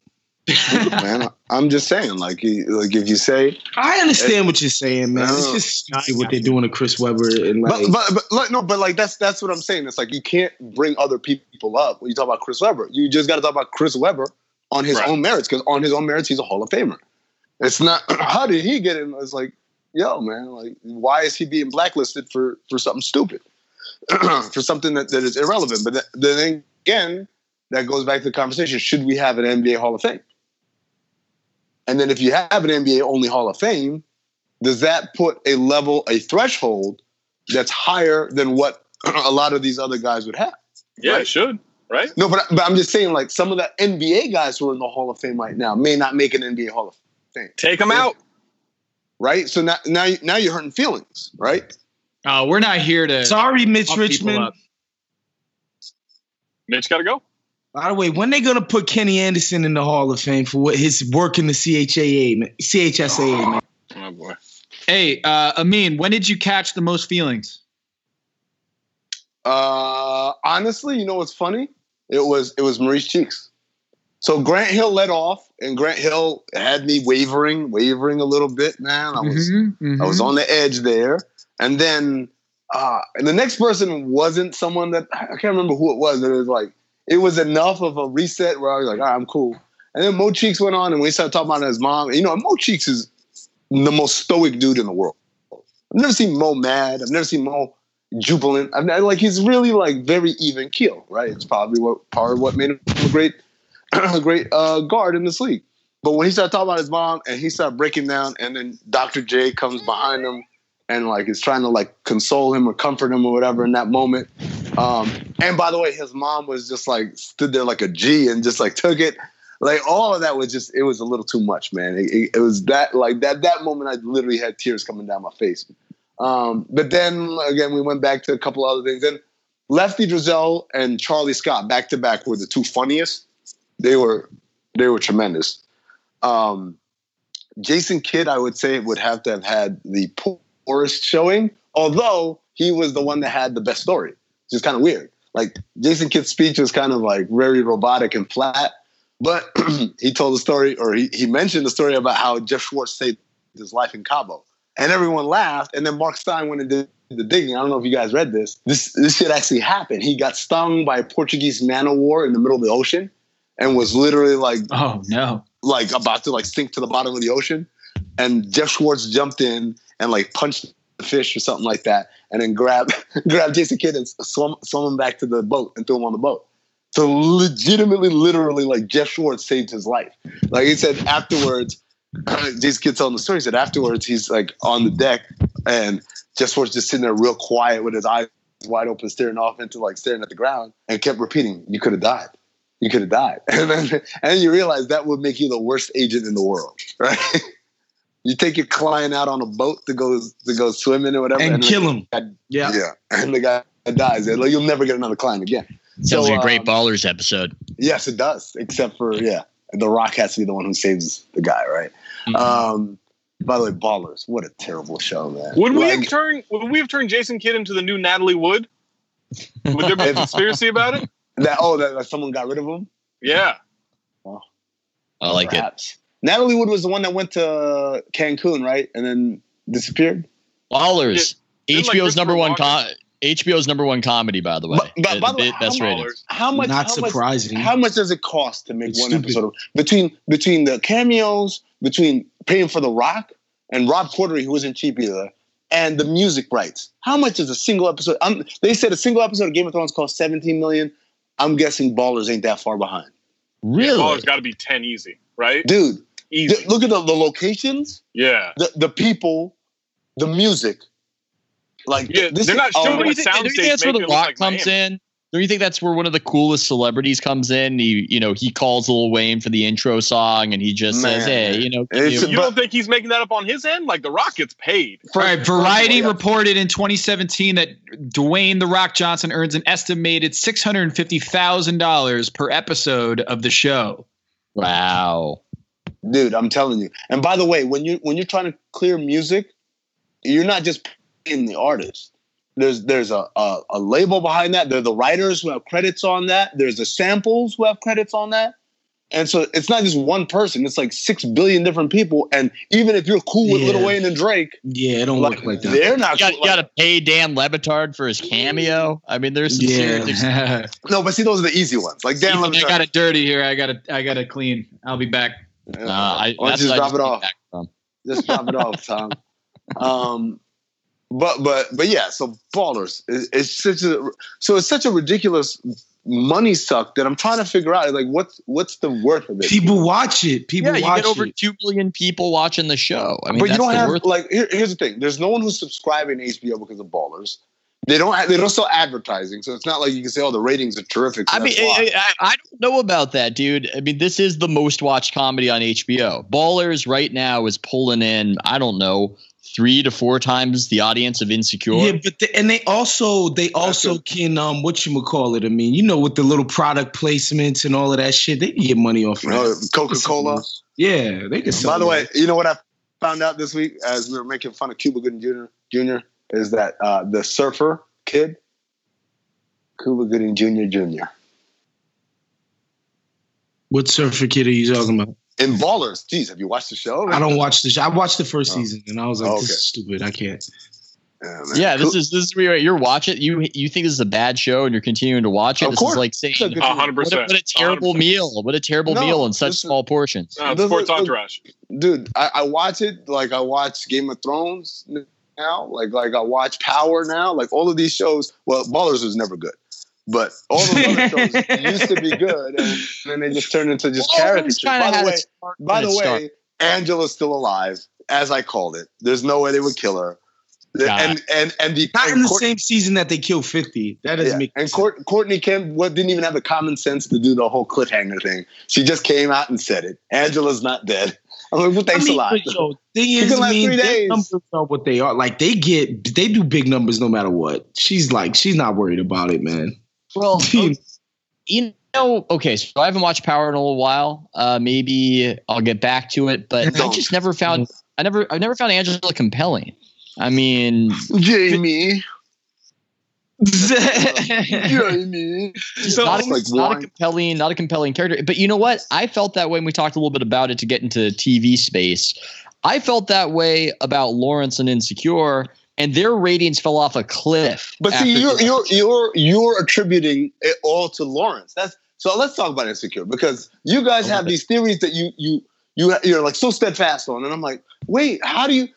man, I'm just saying, like, you- like if you say, I understand what you're saying, man. It's just stupid what they're doing to Chris Webber and like. but, but, but like, no, but like that's that's what I'm saying. It's like you can't bring other people up when you talk about Chris Webber. You just got to talk about Chris Webber on his Right. own merits because on his own merits he's a Hall of Famer. It's not how did he get in? It's like, yo, man, like why is he being blacklisted for for something stupid, for something that, that is irrelevant? But then again, that goes back to the conversation: should we have an NBA Hall of Fame? And then if you have an NBA only Hall of Fame, does that put a level, a threshold that's higher than what a lot of these other guys would have? Yeah, Right. it should. Right? No, but but I'm just saying, like some of the NBA guys who are in the Hall of Fame right now may not make an NBA Hall of Fame, Take them out. right? So now now you- now you're hurting feelings, right? Uh, we're not here to Sorry, Mitch pump Richmond. Mitch got to go. By the way, when they gonna put Kenny Anderson in the Hall of Fame for what his work in the CHAA, man, CHSAA, man? Oh boy. Hey, uh, Amin, when did you catch the most feelings? Uh, honestly, you know what's funny? It was it was Maurice Cheeks. So Grant Hill led off, and Grant Hill had me wavering, wavering a little bit. Man, I was Mhm, mhm. I was on the edge there. And then uh, and the next person wasn't someone that I can't remember who it was. It was like it was enough of a reset where I was like, all right, I'm cool. And then Mo Cheeks went on and we started talking about his mom. You know, Mo Cheeks is the most stoic dude in the world. I've never seen Mo mad. I've never seen Mo jubilant. I've never, like he's really like very even keel, right? It's probably what part of what made him a great a great uh, guard in this league. But when he started talking about his mom and he started breaking down, and then Dr. J comes behind him and like is trying to like console him or comfort him or whatever in that moment. Um, and by the way, his mom was just like stood there like a G and just like took it. Like all of that was just it was a little too much, man. It, it- it was that like that that moment I literally had tears coming down my face. Um, but then again, we went back to a couple other things. And Lefty Driesell and Charlie Scott back to back were the two funniest. They were they were tremendous. Um, Jason Kidd, I would say, would have to have had the poorest showing, although he was the one that had the best story, which is kind of weird. Like Jason Kidd's speech was kind of like very robotic and flat, but he told the story, or he, he mentioned the story about how Jeff Schwartz saved his life in Cabo, and everyone laughed. And then Marc Stein went and did the digging. I don't know if you guys read this. This this shit actually happened. He got stung by a Portuguese man of war in the middle of the ocean, and was literally like Oh no. like about to like sink to the bottom of the ocean. And Jeff Schwartz jumped in and like punched the fish or something like that, and then grabbed grabbed Jason Kidd and swum swum him back to the boat and threw him on the boat. So legitimately, literally, like Jeff Schwartz saved his life. Like he said afterwards, Jason Kidd telling the story. He said afterwards he's like on the deck and Jeff Schwartz just sitting there real quiet with his eyes wide open, staring off into like staring at the ground, and kept repeating, "You could have died." you could have died. And then, and then you realize that would make you the worst agent in the world, right? You take your client out on a boat to go to go swimming or whatever, and the kill him. guy- Yeah. yeah, and the guy dies. Like, you'll never get another client again. Sounds So, like a great um, ballers episode. Yes, it does. Except for yeah, The Rock has to be the one who saves the guy, right? Mhm. Um, by the way, Ballers, what a terrible show, man. Would we Like, have turned? Would we have turned Jason Kidd into the new Natalie Wood? Would there be a conspiracy about it? that? Oh, that, that someone got rid of him. Yeah. I like it. Perhaps. Natalie Wood was the one that went to Cancun, right, and then disappeared. Ballers. Didn't, like, HBO's number one Walken- com- HBO's number one comedy, by the way. But- but by the way, best how ratings. How much? Not how much- surprising. How much does it cost to make It's one stupid. episode of, between between the cameos, between paying for the Rock and Rob Corddry, who isn't cheap either, and the music rights. How much is a single episode? Um, they said a single episode of Game of Thrones cost 17 million. I'm guessing Ballers ain't that far behind. Really? Oh, it's got to be ten easy, right? Dude, Easy. th- look at the, the locations, yeah. the, the people, the music. Like Yeah, this they're is- not oh, showing Don't you what think, don't you soundstage think that's where The Rock like comes Miami. in? Don't you think that's where one of the coolest celebrities comes in? He, you know, he calls Lil Wayne for the intro song, and he just says, "Hey, you know, you- You don't think he's making that up on his end? Like the Rock gets paid. All right, Variety yeah. reported in 2017 that Dwayne the Rock Johnson earns an estimated six hundred and fifty thousand dollars per episode of the show. wow." Dude i'm telling you and by the way when you when you're trying to clear music you're not just paying the artist there's there's a, a, a label behind that there are the writers who have credits on that there's the samples who have credits on that and so it's not just one person it's like six billion different people and even if you're cool with Yeah. Lil Wayne and Drake Yeah, it don't like, look like that. they're not You got, cool, you got like- to pay Dan Le Batard for his cameo. I mean, there's some Yeah. serious. No but see those are the easy ones like Dan Le Batard I got it dirty here. I got it. I got it clean. I'll be back. Yeah. Uh, I, Why don't that's you just what I drop it off just drop it off, Tom. Um, but but but yeah, so ballers. It's, it's such a so it's such a ridiculous money suck that I'm trying to figure out like what's what's the worth of it. People watch it. People Yeah, you watch get over it. two million people watching the show. I mean, but you don't the have worth. like here, here's the thing. There's no one who's subscribing to HBO because of ballers. They don't. They don't sell advertising, so it's not like you can say, "Oh, the ratings are terrific." so I mean. I, I, I don't know about that, dude. I mean, this is the most watched comedy on HBO. Ballers right now is pulling in, I don't know, three to four times the audience of Insecure. Yeah, but the, and they also they also can um what you call it? I mean, you know, with the little product placements and all of that shit, they can get money off You know. Coca Cola. Yeah, they can. sell By the it. way, you know what I found out this week as we were making fun of Cuba Gooding Jr. Jr. is that uh, the surfer kid, Cuba Gooding Jr. Jr. what surfer kid are you talking about? in Ballers. Jeez, have you watched the show? I don't watch the show. I watched the first Oh. season and I was like, Oh, this is stupid. I can't. Yeah. Yeah, this Cu- is this is where you're watching. You you think this is a bad show and you're continuing to watch it. Of this course. is like saying It's a good A hundred what a, what a terrible meal. What a terrible No, meal in such this is- small portions. Uh, This sports entourage. dude. I, I watch it like I watch Game of Thrones now. Like like I watch Power now. Like all of these shows. Well, Ballers was never good, but all those other shows used to be good, and then they just turned into just Ballers caricatures. By the way, by the it way. Angela's still alive, as I called it. There's no way they would kill her. God. And and and the Not and in the Court- same season that they killed 50. That doesn't yeah. make And sense. Court, Courtney Kemp what didn't even have the common sense to do the whole cliffhanger thing. She just came out and said it. Angela's not dead. I'm like, well, thanks I mean, a lot. yo, thing is, can I mean, their numbers are what they are. Like they get, they do big numbers no matter what. She's like, she's not worried about it, man. Well, you know, okay, so I haven't watched Power in a little while. Uh, maybe I'll get back to it, but I just never found I never I never found Angela compelling. I mean, Jamie. Yeah, Jamie. just So, not, a, like not a compelling, not a compelling character. But you know what? I felt that way when we talked a little bit about it to get into TV space. I felt that way about Lawrence and Insecure, and their ratings fell off a cliff. But see, you're you're you're you're attributing it all to Lawrence. That's so. Let's talk about insecure because you guys oh have these theories that you you you you're like so steadfast on, and I'm like, wait, how do you?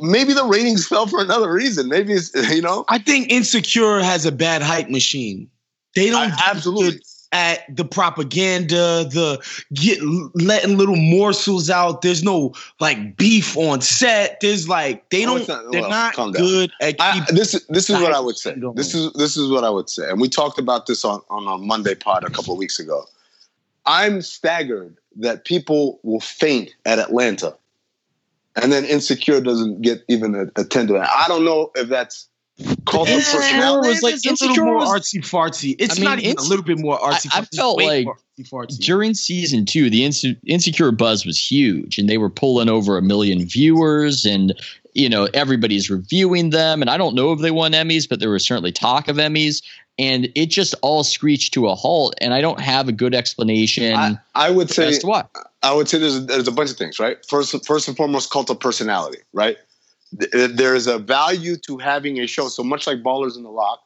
Maybe the ratings fell for another reason. Maybe it's you know. I think Insecure has a bad hype machine. They don't I- absolutely. at the propaganda, the get letting little morsels out. There's no like beef on set. There's like they Oh, don't. not- they're well, not good at I, this is this is what I would say. going. This is this is what I would say, and we talked about this on on a Monday pod a couple of weeks ago. I'm staggered that people will faint at Atlanta, and then Insecure doesn't get even a, a ten to it. I don't know if that's cult of Insecure personality. was like- it's a Insecure little more was- artsy fartsy. It's I mean, not even Inse- a little bit more artsy. I- I fartsy. Felt way like more artsy-fartsy. during season two, the Inse- insecure buzz was huge, and they were pulling over a million viewers, and you know everybody's reviewing them. And I don't know if they won Emmys, but there was certainly talk of Emmys, and it just all screeched to a halt. And I don't have a good explanation I, I would say as to why. I would say there's a, there's a bunch of things, right? First, first and foremost, cult of personality, right? Th- There is a value to having a show. So much like Ballers in the Lock,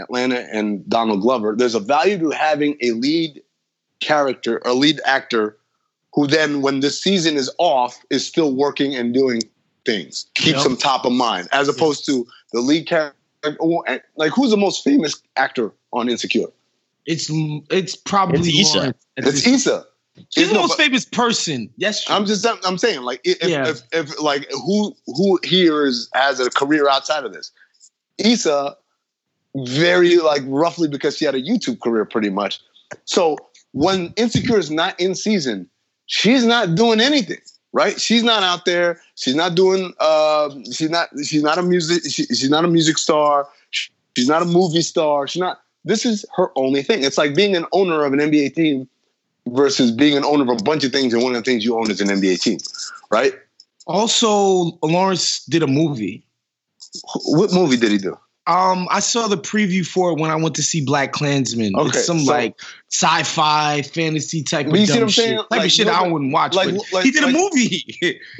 Atlanta, and Donald Glover, there's a value to having a lead character, a lead actor, who then, when the season is off, is still working and doing things, keeps Yep. them top of mind, as opposed to the lead character. Like, who's the most famous actor on Insecure? It's it's probably It's Issa. Lawrence. It's Issa. She's the No, most famous person. Yes. I'm just I'm saying like if, Yeah. if, if like who who here is has a career outside of this? Issa, very like roughly because she had a YouTube career pretty much. So when Insecure is not in season, she's not doing anything, right? She's not out there. She's not doing. Uh, she's not. She's not a music. She, she's not a music star. She's not a movie star. She's not. This is her only thing. It's like being an owner of an NBA team versus being an owner of a bunch of things, and one of the things you own is an NBA team, right? also, Lawrence did a movie. What movie did he do? Um, I saw the preview for it when I went to see Black Klansman. Okay, it's some so- like sci-fi fantasy type of you see dumb what I'm shit. saying? Type Like, of shit you know, I wouldn't watch. like- but like- he did like- a movie.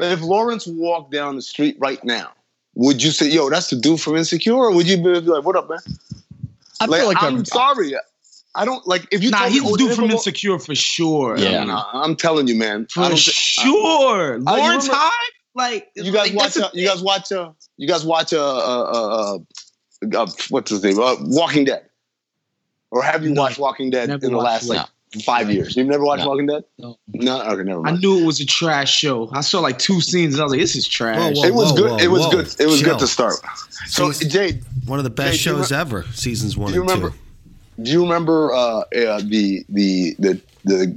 If Lawrence walked down the street right now, would you say, "Yo, that's the dude from Insecure," or would you be like, "What up, man?" I Like, feel like I'm I'm sorry, I don't like if you. nah, told he's me, the oh, dude from Insecure for sure. Yeah. Nah, I'm telling you, man. I for don't thi- sure. Uh, Lawrence remember- Hyde, like you guys like, watch. a A, you guys watch. A, you guys watch a, a, a, a, a what's his name? Uh, Walking Dead. Or have you No. watched Walking Dead in the last like five years? You've never watched No. Walking Dead? No. No. Okay, never I knew it was a trash show. I saw like two scenes and I was like, this is trash. Whoa, whoa. it was good. whoa, it was whoa. good. It was Chill. good to start. So, Season- Jade, One of the best Hey, do you shows ever, seasons one do you and remember? two. Do you remember uh, uh, the the the the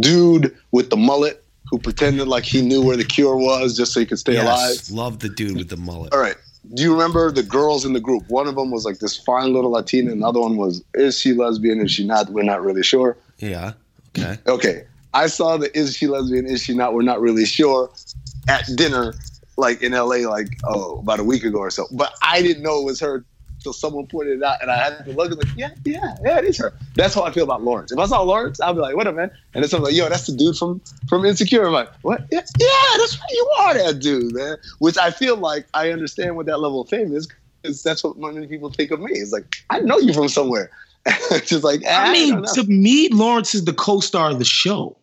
dude with the mullet who pretended like he knew where the cure was just so he could stay alive? Yes, love the dude with the mullet. All right. Do you remember the girls in the group? One of them was like this fine little Latina, and the other one was is she lesbian? Is she not? We're not really sure. Yeah. Okay. Okay. I saw the is she lesbian? Is she not? We're not really sure at dinner, like in LA, like oh about a week ago or so. But I didn't know it was her till someone pointed it out, and I had to look and like, yeah, yeah, yeah, it is her. That's how I feel about Lawrence. If I saw Lawrence, I'd be like, what up, man? And then someone's like, yo, that's the dude from from Insecure. I'm like, what? Yeah, yeah, that's right. You are that dude, man. Which I feel like I understand what that level of fame is. Because that's what many people think of me. It's like I know you from somewhere. just like I eh, don't mean, to me, Lawrence is the co-star of the show.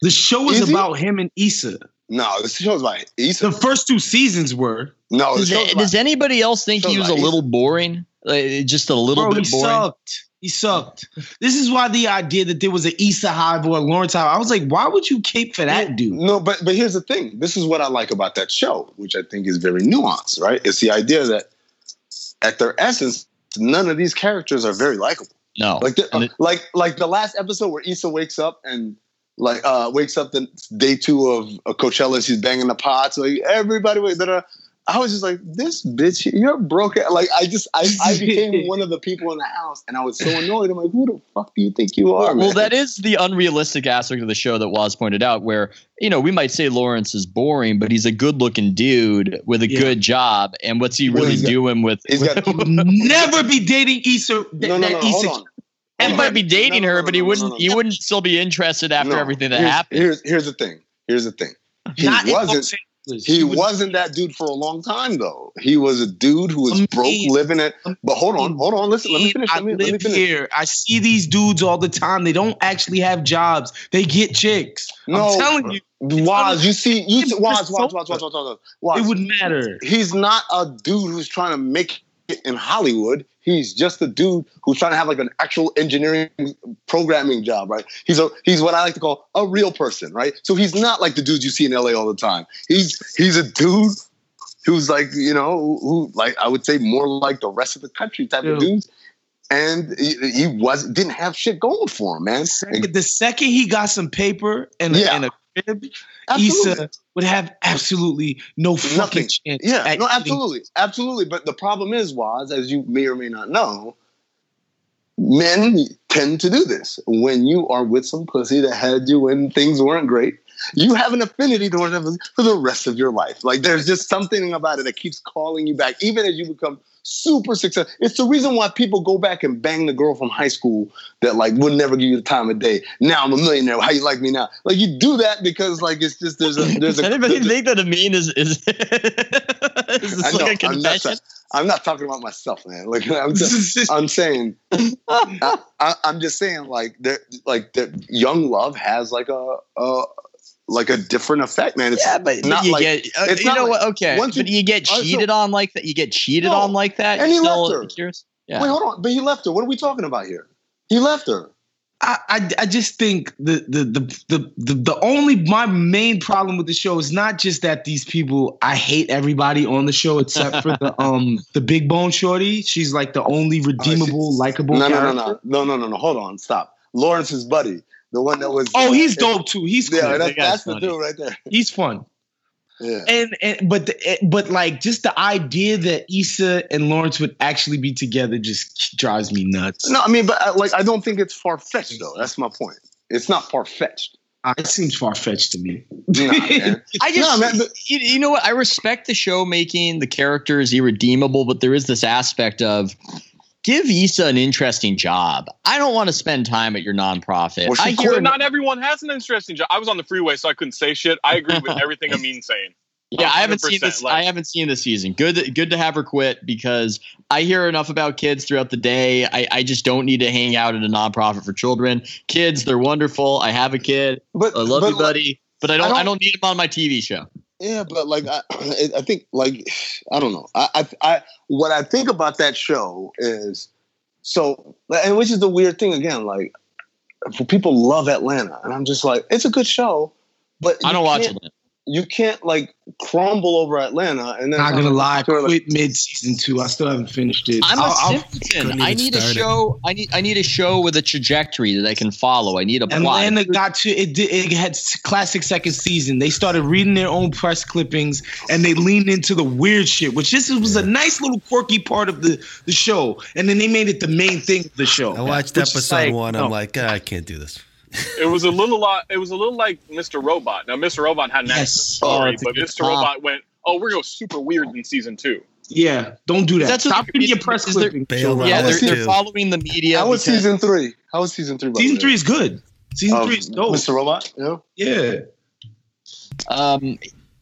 The show is Is about him and Issa. no, this show's about Issa. The first two seasons were. No, Does, show's does anybody else think he Show's was a little boring? Like, just a little Bro, he bit boring. sucked. He sucked. This is why the idea that there was an Issa Hive or a Lawrence Hive, I was like, why would you cape for that dude? No, but but here's the thing. This is what I like about that show, which I think is very nuanced, right? It's the idea that at their essence, none of these characters are very likable. No. Like the, it- like like the last episode where Issa wakes up and like uh wakes up the day two of uh, Coachella, she's banging the pots, like everybody wait. da-da. I was just like, this bitch, you're broken. Like I just I, I became one of the people in the house, and I was so annoyed. I'm like, who the fuck do you think you are? well, man? that is the unrealistic aspect of the show that Wos pointed out, where you know we might say Lawrence is boring, but he's a good-looking dude with a Yeah. good job, and what's he Well, really he's got- doing with? He's got Never be dating Issa. no, no, no, that hold Issa on. He might be dating No, no, her, no, but he no, no, wouldn't. no, no. He wouldn't still be interested after No, everything that here's, happened. Here's here's the thing. Here's the thing. He Not wasn't. He was- wasn't that dude for a long time though. He was a dude who was broke, living it. But hold on, hold on. Listen, let me finish. I Let me, let me live finish. here. I see these dudes all the time. They don't actually have jobs. They get chicks. No, I'm telling you, Wos, you see, you see, Wos, Wos, Wos, Wos, Wos, Wos, Wos. it wouldn't matter. He's not a dude who's trying to make in Hollywood. He's just a dude who's trying to have like an actual engineering programming job, right? He's a he's what I like to call a real person, right? So he's not like the dudes you see in LA all the time. He's he's a dude who's like, you know, who, like I would say more like the rest of the country type of Dude. dudes. And he, he was didn't have shit going for him, man. The second he got some paper and a, Yeah. and a crib, Absolutely. Issa would have absolutely no fucking Nothing. chance. Yeah, no, absolutely, absolutely. But the problem is, Wos as you may or may not know, men tend to do this. When you are with some pussy that had you when things weren't great, you have an affinity towards them for the rest of your life. Like there's just something about it that keeps calling you back, even as you become super successful. It's the reason why people go back and bang the girl from high school that like would never give you the time of day. Now I'm a millionaire. How you like me now? Like you do that because like it's just there's a there's Does a anybody there's a- think that Amin is is, is I this know, like a I'm not, confession? I'm not talking about myself, man. Like I'm just, I'm saying, I, I, I'm just saying, like, there, like, the young love has like a, a like a different effect, man. It's yeah, but, not you like get uh, it's you not know like- what? Okay, once but you- you get uh, so- cheated on like that. You get cheated No, on like that. and you're he still left her. curious? Yeah. wait, hold on, but he left her. What are we talking about here? He left her. I, I, I just think the, the the the the the only my main problem with the show is not just that these people I hate everybody on the show except for the um the big bone shorty. She's like the only redeemable, likable No, no, character. no, no, no, no, no, no. Hold on, stop. Lawrence's buddy, the one that was. Oh, he's dope too. He's cool. Yeah, That that's, guy's that's the funny. dude right there. he's fun. Yeah. And and but the, eh, but like just the idea that Issa and Lawrence would actually be together just drives me nuts. No, I mean, but uh, like, I don't think it's far fetched though. That's my point. It's not far fetched. Uh, it seems far fetched to me. Nah, man. I just, No, man, but- you, you know what? I respect the show making the characters irredeemable, but there is this aspect of give Issa an interesting job. I don't want to spend time at your nonprofit. Well, she I quit hear, Not everyone has an interesting job. I was on the freeway, so I couldn't say shit. I agree with everything Amin's saying. yeah, I haven't seen this. like- I haven't seen this season. Good, good to have her quit because I hear enough about kids throughout the day. I, I just don't need to hang out at a nonprofit for children. Kids, they're wonderful. I have a kid. But I love but, you, buddy. But I don't, I don't- don't. need him on my TV show. Yeah, but like I, I think like I don't know. I, I, I what I think about that show is so, and which is the weird thing again. Like, for people love Atlanta, and I'm just like, it's a good show, but I don't watch it. You can't like crumble over Atlanta, and then Not gonna lie, I like- quit mid season two. I still haven't finished it. I'm a I'll- I'll- simpleton. I even need a show. I need. I need a show with a trajectory that I can follow. I need a plot. Atlanta got to it. Did, it had classic second season. They started reading their own press clippings and they leaned into the weird shit, which this was a nice little quirky part of the the show. And then they made it the main thing of the show. I watched episode like, one. no. I'm like, ah, I can't do this. It was a little lot. It was a little like Mr. Robot. Now, Mr. Robot had an Yes. excellent story, Oh, but Mr. comp. Robot went, "Oh, we're going super weird in season two. Yeah, don't do that. That's what Stop the- reading your press is there- clippings. Bail yeah, they're, they're following the media. How was because- season three? How was season three? Season three is good. Season Of three is dope. Mr. Robot. Yeah. Yeah. Um,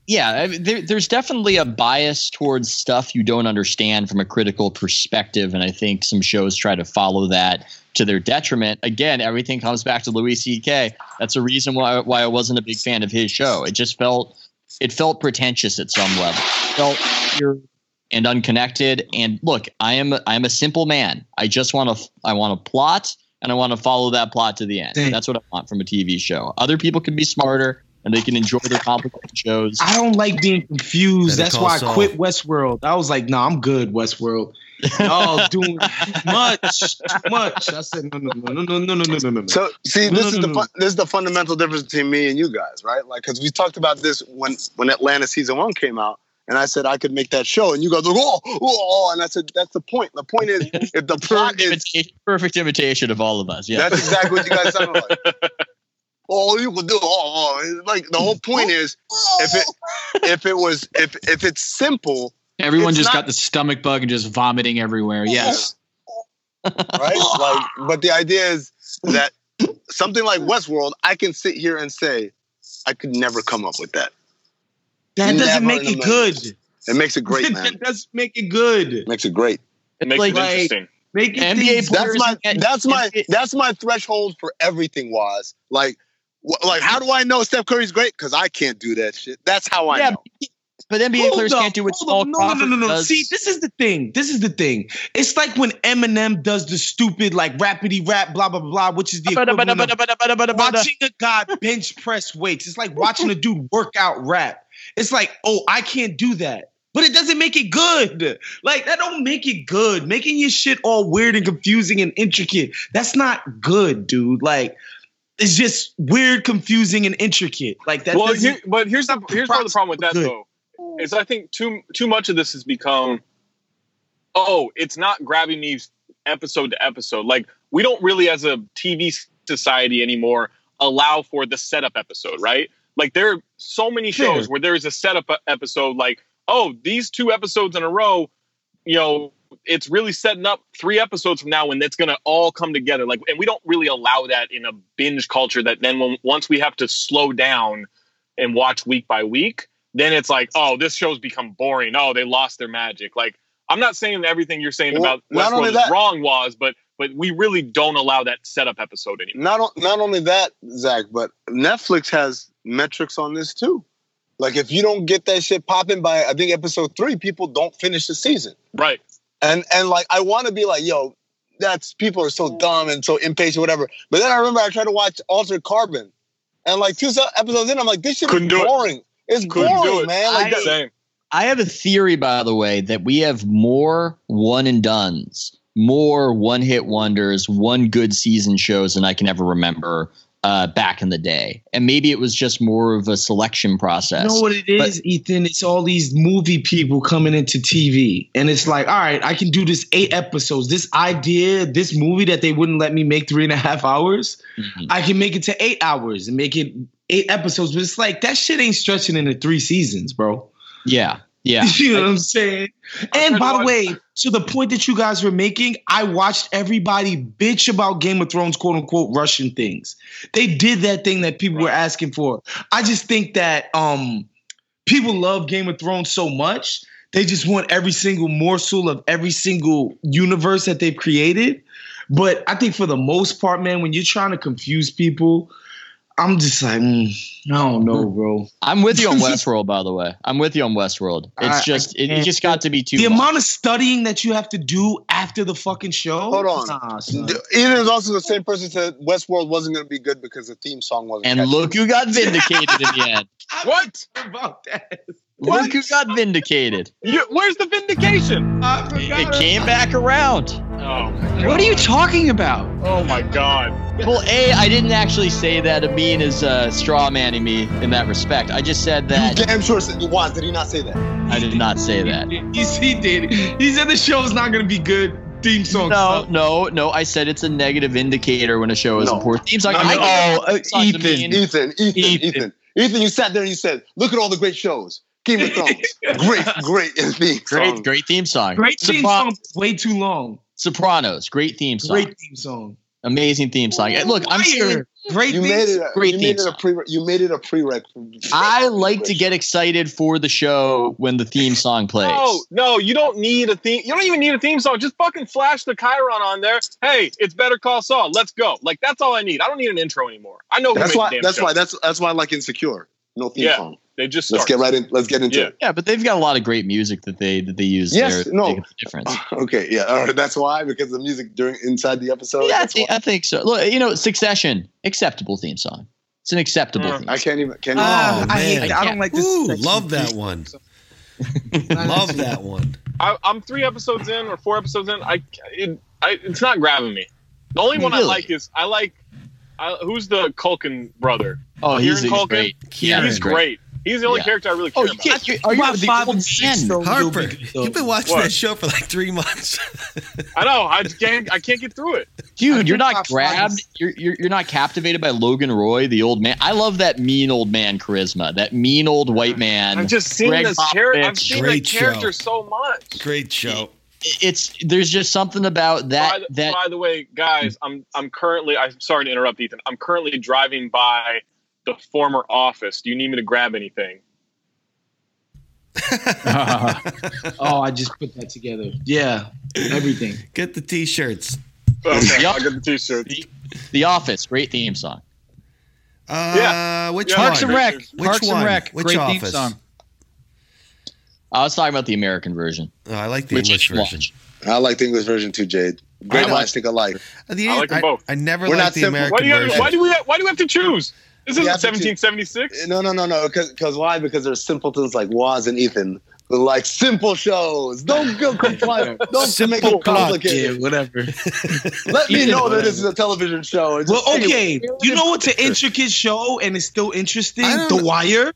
yeah, there, there's definitely a bias towards stuff you don't understand from a critical perspective, and I think some shows try to follow that to their detriment. Again, everything comes back to Louis C.K. That's a reason why why I wasn't a big fan of his show. It just felt it felt pretentious at some level. It felt weird and unconnected. And look, I am I am a simple man. I just want to I want a plot and I want to follow that plot to the end. Same. That's what I want from a TV show. Other people can be smarter and they can enjoy their complicated shows. I don't like being confused. Better That's why I Saul. quit Westworld. I was like, nah, I'm good, Westworld. Y'all doing too much, too much. I said, no, no, no, no, no, no, no, no, no, no. So see, No, this no, is no, the fun, this is the fundamental difference between me and you guys, right? Like, because we talked about this when when Atlanta season one came out, and I said I could make that show, and you guys were oh, oh, oh, and I said that's the point. The point is if the plot perfect, is imitation, perfect imitation of all of us. Yeah. that's exactly what you guys sounded like. Oh, you could do oh, oh. Like the whole point is if it if it was if if it's simple, Everyone It's just not- got the stomach bug and just vomiting everywhere. Yes. right? like, but the idea is that something like Westworld, I can sit here and say I could never come up with that. that doesn't make it good. It makes it great, man. that doesn't make it good. It makes it great. It makes like- it interesting. Make it NBA players That's my that's my that's my threshold for everything. Was like, wh- like how do I know Steph Curry's great? Because I can't do that shit. That's how I Yeah, know. But NBA Hold players up, can't do what Paul. No, Crawford no, no, no, no. See, this is the thing. This is the thing. It's like when Eminem does the stupid, like rapidy rap, blah blah blah, blah which is the equivalent of watching a guy bench press weights. It's like watching a dude work out rap. It's like, oh, I can't do that. But it doesn't make it good. Like that don't make it good. Making your shit all weird and confusing and intricate. That's not good, dude. Like it's just weird, confusing, and intricate. Like that well, here, but here's the here's part of the problem with that Good. though, is I think too too much of this has become, oh, it's not grabbing me episode to episode. Like we don't really, as a TV society anymore, allow for the setup episode, right? Like there are so many shows where there is a setup episode, like oh, these two episodes in a row, you know. It's really setting up three episodes from now when it's going to all come together. Like, and we don't really allow that in a binge culture. That then, when once we have to slow down and watch week by week, then it's like, oh, this show's become boring. Oh, they lost their magic. Like, I'm not saying everything you're saying Well, about not Westworld only is that- wrong, was, but but we really don't allow that setup episode anymore. Not not only that, Zach, but Netflix has metrics on this too. Like if you don't get that shit popping by I think episode three, people don't finish the season. Right. And and like I want to be like, yo, that's people are so dumb and so impatient, whatever. But then I remember I tried to watch Altered Carbon, and like two episodes in, I'm like, this shit Couldn't is boring. it. Boring. It's Couldn't boring, it. man. Like I- that, Same. I have a theory, by the way, that we have more one and duns, more one hit wonders, one good season shows than I can ever remember uh, back in the day. And maybe it was just more of a selection process. You know what it is, Ethan? It's all these movie people coming into TV. And it's like, all right, I can do this eight episodes. This idea, this movie that they wouldn't let me make three and a half hours, Mhm. I can make it to eight hours and make it eight episodes. But it's like, that shit ain't stretching into three seasons, bro. Yeah. Yeah. you know what I'm saying? And by the way, to the point that you guys were making, I watched everybody bitch about Game of Thrones, quote unquote, Russian things. They did that thing that people were asking for. I just think that um people love Game of Thrones so much, they just want every single morsel of every single universe that they've created. But I think for the most part, man, when you're trying to confuse people, I'm just like, mm, I don't know, bro. I'm with you on Westworld, by the way. I'm with you on Westworld. It's I- I just, it, it just got to be too the much. amount of studying that you have to do after the fucking show. Hold on. Nah, son. Ian is also the same person who said Westworld wasn't going to be good because the theme song wasn't. and catchy. look you got vindicated in the end. What? about that. Look who got vindicated. You, where's the vindication? I It, it came back around. Oh, What are you talking about? oh my god. Well, A, I didn't actually say that. Amin is uh, straw manning me in that respect. I just said that. You that. damn sure said he was. Did he not say that? I did not say that. He's, he did. He said the show's not gonna be good. Theme song. No, suck. no, no. I said it's a negative indicator when a show is No. a poor theme song. No, I no. get Oh, uh, Ethan. Ethan, Ethan, Ethan. Ethan, Ethan, You sat there and you said, "Look at all the great shows. Game of Thrones, great, great theme song. Great, great theme song. Great theme Sopran- song. Way too long. Sopranos, great theme song. Great theme song. Amazing theme song. And Look, I'm Wire. saying Great You theme made it. A, Great you made it a pre. You made it a prereq. I like to get excited for the show when the theme song plays. No, no, you don't need a theme. You don't even need a theme song. Just fucking flash the Chiron on there. Hey, it's Better Call Saul. Let's go. Like that's all I need. I don't need an intro anymore. I know That's why. That's show. why. That's that's why I like Insecure. No theme Yeah. song. They just Let's get right in. Let's get into Yeah. it. Yeah, but they've got a lot of great music that they that they use Yes, there. no. Make difference. Okay. Yeah. All right. That's why because the music during inside the episode. yeah, I think. I think so. Look, you know, Succession, acceptable theme song. It's an acceptable theme. I can't even. Can you? Ah, Oh, I hate man. that. I don't like this. Ooh, love that one. Love that one. I, I'm three episodes in or four episodes in. I, it, I it's not grabbing me. The only one I like is I like. I, who's the Culkin brother? oh, he's, Kieran he's Culkin? great. Kieran. He's great. He's the only Yeah. character I really oh, care Oh, you about. can't. You, are you About the five and six, man? though. Harper, You'll be- you've been watching What? that show for like three months. I know. I just can't. I can't get through it. Dude, you're not grabbed. You're, you're you're not captivated by Logan Roy, the old man. I love that mean old man charisma. That mean old white man. I've just seen Gregg this character. I've Popovich. seen Great that character show. so much. Great show. it's there's just something about that by, the, that by the way, guys, I'm I'm currently. I'm sorry to interrupt, Ethan. I'm currently driving by the former office. Do you need me to grab anything? Oh, I just put that together. Yeah, everything. Get the t-shirts. Okay, I'll get the t-shirt. The Office, great theme song. Uh, Yeah. which Yeah. one? Parks and Rec. Which Parks one? and Rec. Which Great theme song. I was talking about the American version, Oh, I like the which English version. watch. I like the English version too, Jade. Great I like- minds alike. Uh, the- I like them both. I never We're liked not the simple. American Why do you? version. Why do we? Why do we have to choose? This isn't have to choose. 1776. No, no, no, no. Because why? Because there's simpletons like Wos and Ethan who like simple shows. Don't go comply. Don't Simple make it plot, Yeah, complicated. whatever. Let me Ethan, know that this is a television show. It's Well, just- okay. You know what's an intricate show and it's still interesting? The Wire.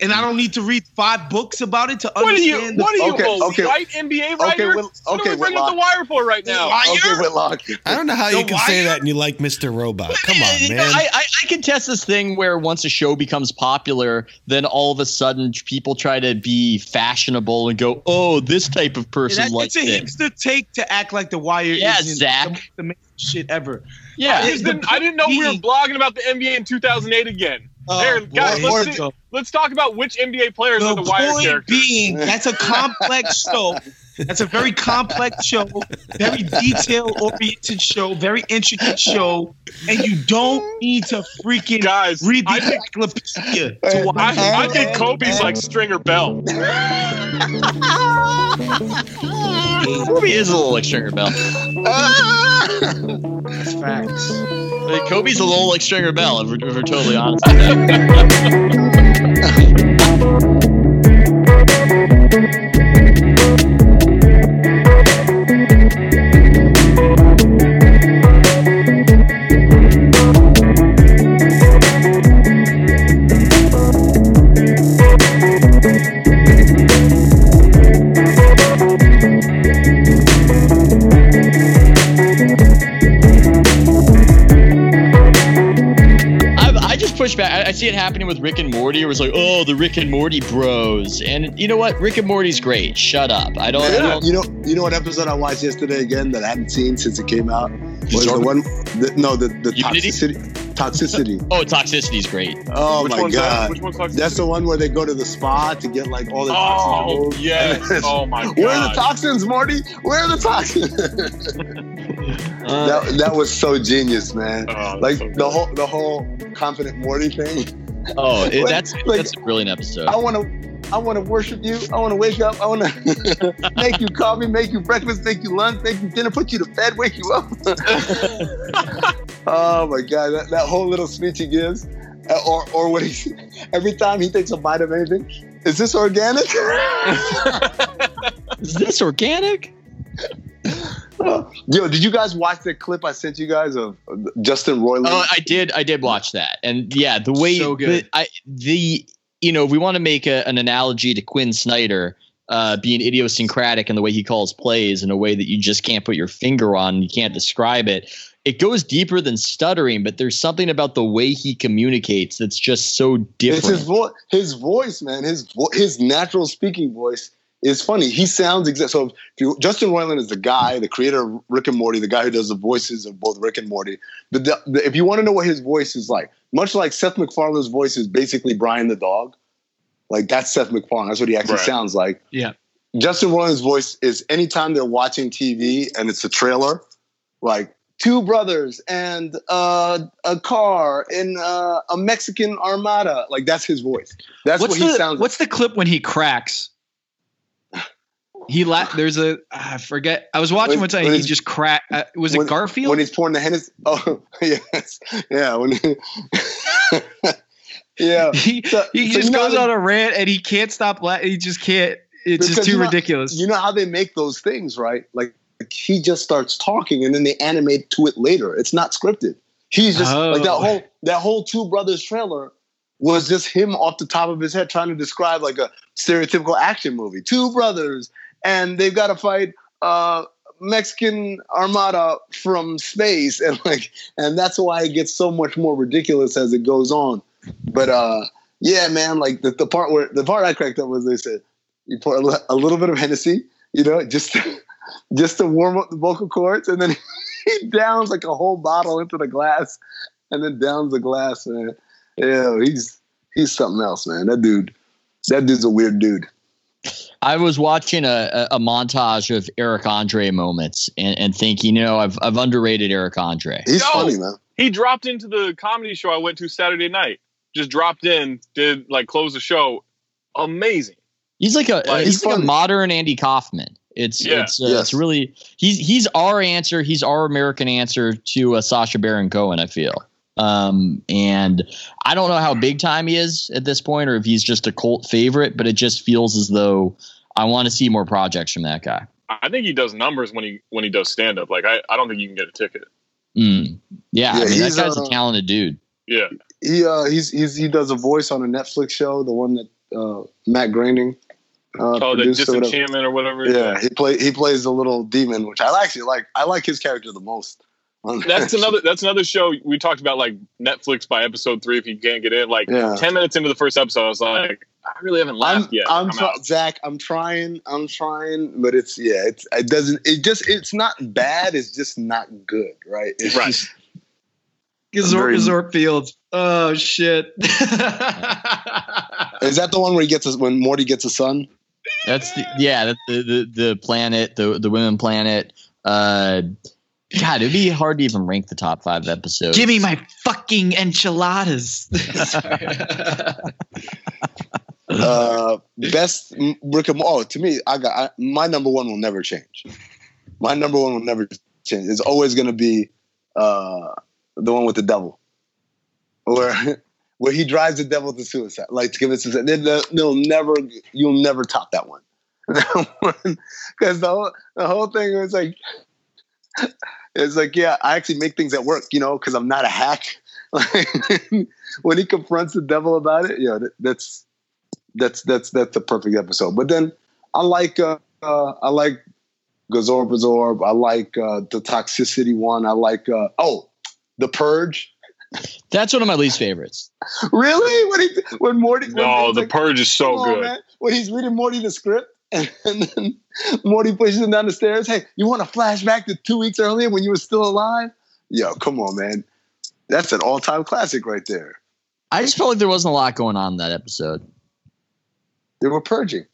And I don't need to read five books about it to What are you? understand. What are you? Okay, a okay. white NBA Okay, writer? Whit- what okay, are we bringing up the wire for right now? Wire? Okay, Whitlock. I don't know how you The can say that and you like Mr. Robot. Come on, You know, man. I, I, I can test this thing where once a show becomes popular, then all of a sudden people try to be fashionable and go, "Oh, this type of Yeah, person that- likes it's a hipster take to act like the Wire Yeah, isn't Zach. the most amazing shit ever. Yeah, I, just didn't, I didn't know we were blogging about the NBA in 2008 again. Uh, There, guys, boy, let's, see, let's talk about which NBA players The are the wire point characters. being, that's a complex show. That's a very complex show, very detail oriented show, very intricate show, and you don't need to freaking Guys, read the I think- encyclopedia to watch I, I think Kobe's like Stringer Bell. Kobe is a little like Stringer Bell. That's facts. Kobe's a little like Stringer Bell, if we're, if we're totally honest. see it happening with Rick and Morty. Where it's like, oh, the Rick and Morty bros, and you know what? Rick and Morty's great. Shut up. I don't. I don't You know, you know what episode I watched yesterday again that I hadn't seen since it came out was the Zorba? one. The, no, the the Unity? toxicity. Toxicity. oh, toxicity's great. Oh Which my one's that? god, Which one's that's the one where they go to the spa to get like all the oh, toxins Oh removed. yes. Oh my god. Where are the toxins, Morty? Where are the toxins? That, that was so genius, man. Oh, like so the whole the whole confident Morty thing. Oh, it, Like- that's like- that's a brilliant episode. I want to. I want to worship you. I want to wake up. I want to make you coffee, make you breakfast, make you lunch, make you dinner, put you to bed, wake you up. oh my god, that, that whole little speech he gives, Uh, or or when he every time he takes a bite of anything, is this organic? Is this organic? Yo, did you guys watch the clip I sent you guys of Justin Roiland? Oh, I did. I did watch that, and yeah, the way So good. The, I the you know, if we want to make a, an analogy to Quin Snyder uh, being idiosyncratic in the way he calls plays in a way that you just can't put your finger on, and you can't describe it. It goes deeper than stuttering, but there's something about the way he communicates that's just so it's different. his voice. His voice, man. His vo- his natural speaking voice is funny. He sounds exact. So if you, Justin Roiland is the guy, the creator of Rick and Morty, the guy who does the voices of both Rick and Morty. But the, the, if you want to know what his voice is like, much like Seth MacFarlane's voice is basically Brian the dog. Like that's Seth MacFarlane. That's what he actually Right. sounds like. Yeah. Justin Roiland's voice is anytime they're watching TV and it's a trailer, like two brothers and uh, a car in uh, a Mexican armada. Like that's his voice. That's what's what he sounds. What's the clip when he cracks? He la- There's a I forget. I was watching When- one time. He just crack. Uh, was when- it Garfield? when he's pouring the Hennessy. Oh yes, yeah. When yeah, he So- he so just goes how on a rant and he can't stop laughing. He just can't. It's just too you know- ridiculous. you know how they make those things, right? Like, he just starts talking and then they animate to it later. It's not scripted. He's just like that Oh. whole that whole Two Brothers trailer was just him off the top of his head trying to describe like a stereotypical action movie. Two brothers and they've got to fight uh Mexican armada from space and like and that's why it gets so much more ridiculous as it goes on. But uh yeah, man, like the, the part where the part I cracked up was they said you pour a, a little bit of Hennessy, you know, just just to warm up the vocal cords, and then he downs like a whole bottle into the glass, and then downs the glass, man. Yeah, he's he's something else, man. That dude, that dude's a weird dude. I was watching a, a, a montage of Eric Andre moments and, and thinking, you know, I've I've underrated Eric Andre. He's Yo! funny, man. he dropped into the comedy show I went to Saturday night. Just dropped in, did like close the show. Amazing. He's like a Like, he's he's like a modern Andy Kaufman. It's Yeah. it's uh, Yes. it's really he's he's our answer. He's our American answer to uh, Sacha Baron Cohen. I feel. Um, and I don't know how big time he is at this point, or if he's just a cult favorite. But it just feels as though I want to see more projects from that guy. I think he does numbers when he when he does stand up. Like I, I don't think you can get a ticket. Mm. Yeah, I Yeah, mean that guy's uh, a talented dude. Yeah. He uh he's, he's he does a voice on a Netflix show, the one that uh, Matt Groening. Uh, Oh, the produced or whatever. disenchantment or whatever. Yeah, he play he plays the little demon, which I actually like. I like his character the most. On That's that another that's another show we talked about like Netflix by episode three if you can't get in. Like Yeah. ten minutes into the first episode, I was like, I really haven't I'm, laughed yet. I'm, I'm try- Zach. I'm trying. I'm trying, but it's yeah. It's it doesn't. It just it's not bad. It's just not good, right? It's Right. just- Gazor, Very- Gazor Fields. Oh shit. is that the one where he gets his, when Morty gets a son? That's the, yeah, that's the, the the planet, the the women planet. Uh, God, it'd be hard to even rank the top five episodes. Give me my fucking enchiladas. uh, best m- Rick and Morty. Oh, to me, I got I, my number one will never change. My number one will never change. It's always going to be uh, the one with the devil, where where he drives the devil to suicide, like to commit suicide. They, they, they'll never, you'll never top that one. Because the whole the whole thing was like, it's like, yeah, I actually make things at work, you know, because I'm not a hack. when he confronts the devil about it, yeah, that, that's that's that's that's a perfect episode. But then I like uh, uh I like Gazorb Absorb. I like uh, the toxicity one. I like uh, oh the purge. That's one of my least favorites. Really? When he when Morty when No, the like, purge is so "Come on, good. when he's reading Morty the script. And then Morty pushes him down the stairs. Hey, you want to flashback to two weeks earlier when you were still alive? Yo, come on, man. That's an all-time classic right there. I just felt like there wasn't a lot going on in that episode. They were purging.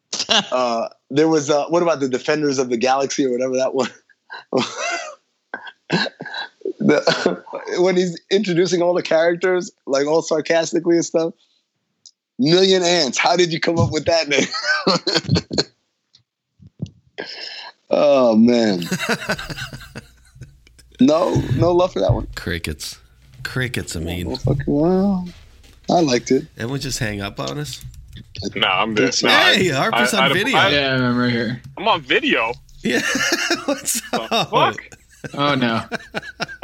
uh, there was uh, what about the Defenders of the Galaxy or whatever that was? the, when he's introducing all the characters, like all sarcastically and stuff. Million ants. How did you come up with that name? oh man. No, no love for that one. Crickets. Crickets, I mean. Oh, fucking wow. I liked it. Everyone just hang up on us? No, I'm good. No, Hey, I- Harper's I- on I- video. I- yeah, I'm right here. I'm on video. Yeah. What's up? fuck? Oh, oh no.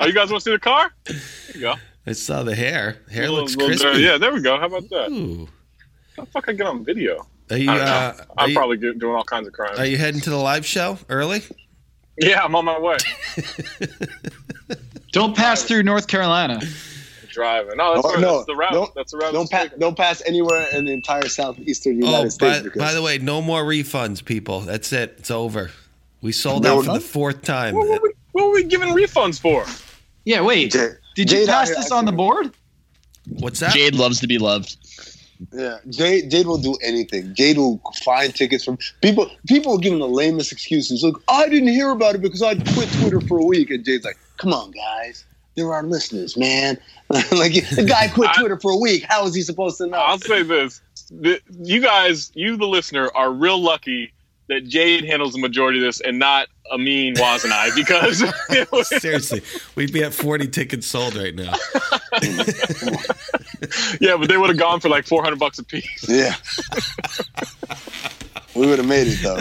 Oh, you guys want to see the car? There you go. I saw the hair. Hair Little- looks little- crispy. yeah, there we go. How about that? Ooh. How the fuck I get on video? Are you, I uh, I'm you, probably get, doing all kinds of crimes. are you heading to the live show early? yeah, I'm on my way. Don't pass through North Carolina. Driving. No, that's, Oh, the- no, that's the route. don't- that's the route. Don't it's pass. Don't pass anywhere in the entire southeastern United Oh, States. by, because by the way, no more refunds, people. That's it. It's over. We sold No, out for no? the fourth time. What were, we, what were we giving refunds for? Yeah, wait. Jay- Did you Jade pass this here on the board? What's that? Jade loves to be loved. Yeah, Jade, Jade will do anything. Jade will find tickets from people. People will give him the lamest excuses. Look, I didn't hear about it because I quit Twitter for a week. And Jade's like, "Come on, guys, they're our listeners, man. like the guy quit I- Twitter for a week. How is he supposed to know?" I'll say this: the, you guys, you the listener, are real lucky that Jade handles the majority of this and not Amin Wos and I, because Seriously, we'd be at 40 tickets sold right now. yeah, but they would have gone for like 400 bucks a piece. yeah, we would have made it though.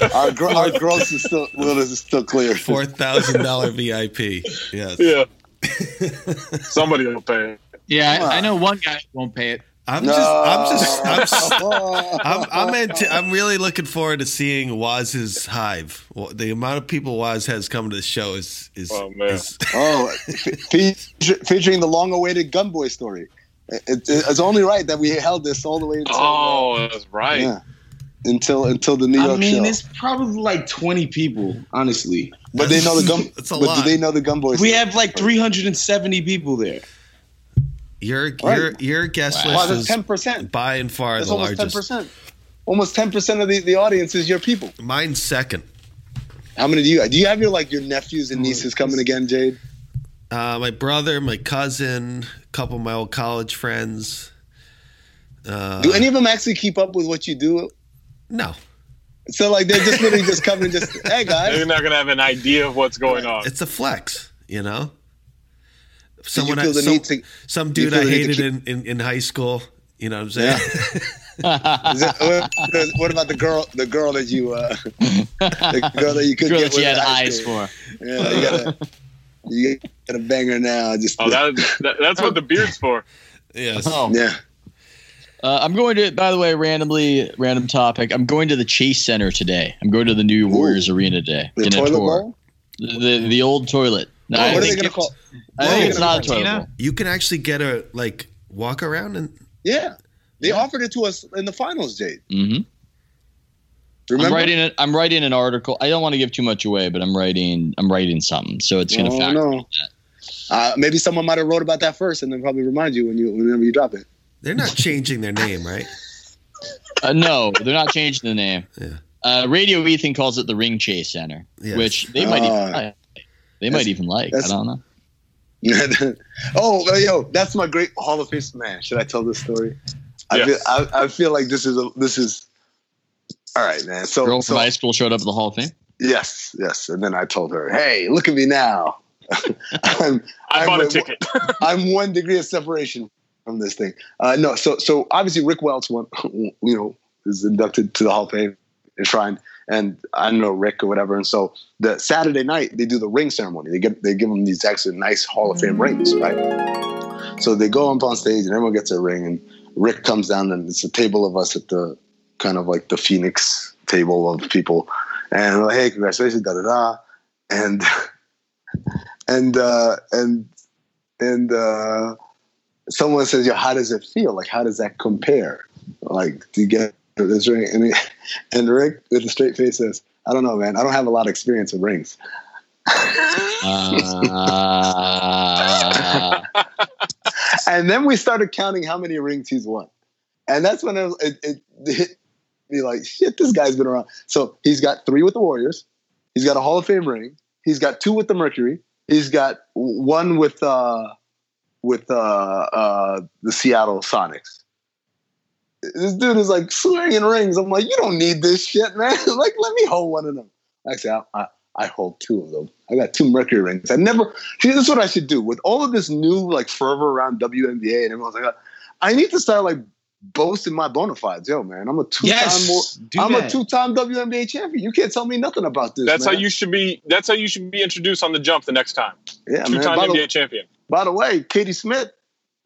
Yeah, Our gro- our gross is still well, is still clear. $4,000 VIP. Yes. yeah. Somebody will pay. it. Yeah, I, I know one guy won't pay it. I'm No. just, I'm just, I'm, s- I'm, I'm, anti- I'm really looking forward to seeing Wos's hive. The amount of people Wos has come to the show is, is, Oh, man. is Oh, fe- featuring the long-awaited Gunboy story. It, it, it's only right that we held this all the way until, Oh, uh, that's right. yeah, until until the New York show. I mean, show. it's probably like 20 people, honestly. But they know the gun. It's a but lot. do they know the Gunboy? We story? have like 370 people there. Your, Right. your, your guest Wow, list that's is ten percent. by and far That's the almost 10%. Almost ten percent of the, the audience is your people. Mine's second. How many do you? Do you have your like your nephews and nieces coming again, Jade? Uh, my brother, my cousin, a couple of my old college friends. Uh, Do any of them actually keep up with what you do? no, So like they're just literally just coming, just hey guys. They're not gonna have an idea of what's going on. it's a flex, you know. Did you Someone, feel the some, need to? some dude I feel the need to hated in, in, in high school. You know what I'm saying? Is it, what, what about the girl? The girl that you, uh, the girl that you could Girl get that you had eyes school. for. Yeah, you gotta, you gotta bang her now. Just Oh, that, that, that's what the beard's for. yes. Oh, yeah. uh, I'm going to. By the way, randomly, random topic. I'm going to the Chase Center today. I'm going to the new Warriors Arena today. The toilet tour. bowl. The, the the old toilet. No, I what are they gonna call? I think it's not a call- toilet Tina? bowl. You can actually get a like walk around and Yeah, they offered it to us in the finals, Jade. Mm-hmm. I'm writing it. I'm writing an article. I don't want to give too much away, but I'm writing. I'm writing something, so it's going to Oh, factor. no. that. Uh, maybe someone might have wrote about that first, and then probably remind you when you whenever you drop it. they're not changing their name, right? Uh, no, they're not changing the name. Yeah. Uh, Radio Ethan calls it the Ring Chase Center, Yes. which they might even Ah. like. They might even like. I don't know. oh, uh, yo, that's my great Hall of Fame man. Should I tell this story? I Yes. feel I, I feel like this is a this is all right, man. So, Girl so from high school showed up at the Hall of Fame. yes, yes, and then I told her, "Hey, look at me now. I'm I I'm bought a a- ticket. I'm one degree of separation from this thing." Uh, no, so so obviously Rick Welts, one, you know, is inducted to the Hall of Fame and and I don't know Rick or whatever. And so the Saturday night they do the ring ceremony. They get they give them these actually nice Hall of Fame rings, right? So they go up on stage and everyone gets a ring, and Rick comes down and it's a table of us at the kind of like the Phoenix table of people, and like, hey, congratulations, da da da, and and uh, and and uh, someone says, "Yo, how does it feel? Like, how does that compare? Like, do you get this ring?" And, he, and Rick, with a straight face, says, "I don't know, man. I don't have a lot of experience with rings." Uh, and then we started counting how many rings he's won, and that's when it, was- it, it hit me like, "Shit, this guy's been around." So he's got three with the Warriors. He's got a Hall of Fame ring. He's got two with the Mercury. He's got one with uh, with uh, uh, the Seattle Sonics. This dude is like swinging rings. I'm like, you don't need this shit, man. like, let me hold one of them. Actually, I, I, I hold two of them. I got two Mercury rings. I never. See, this is what I should do with all of this new like fervor around WNBA, and everyone's like, I need to start like boasting my bona fides. Yo, man, I'm a two-time. Yes, I'm that. a two-time WNBA champion. You can't tell me nothing about this. That's how you should be. That's how you should be introduced on the jump the next time. Yeah. Two-time By the- champion. By the way, Katie Smith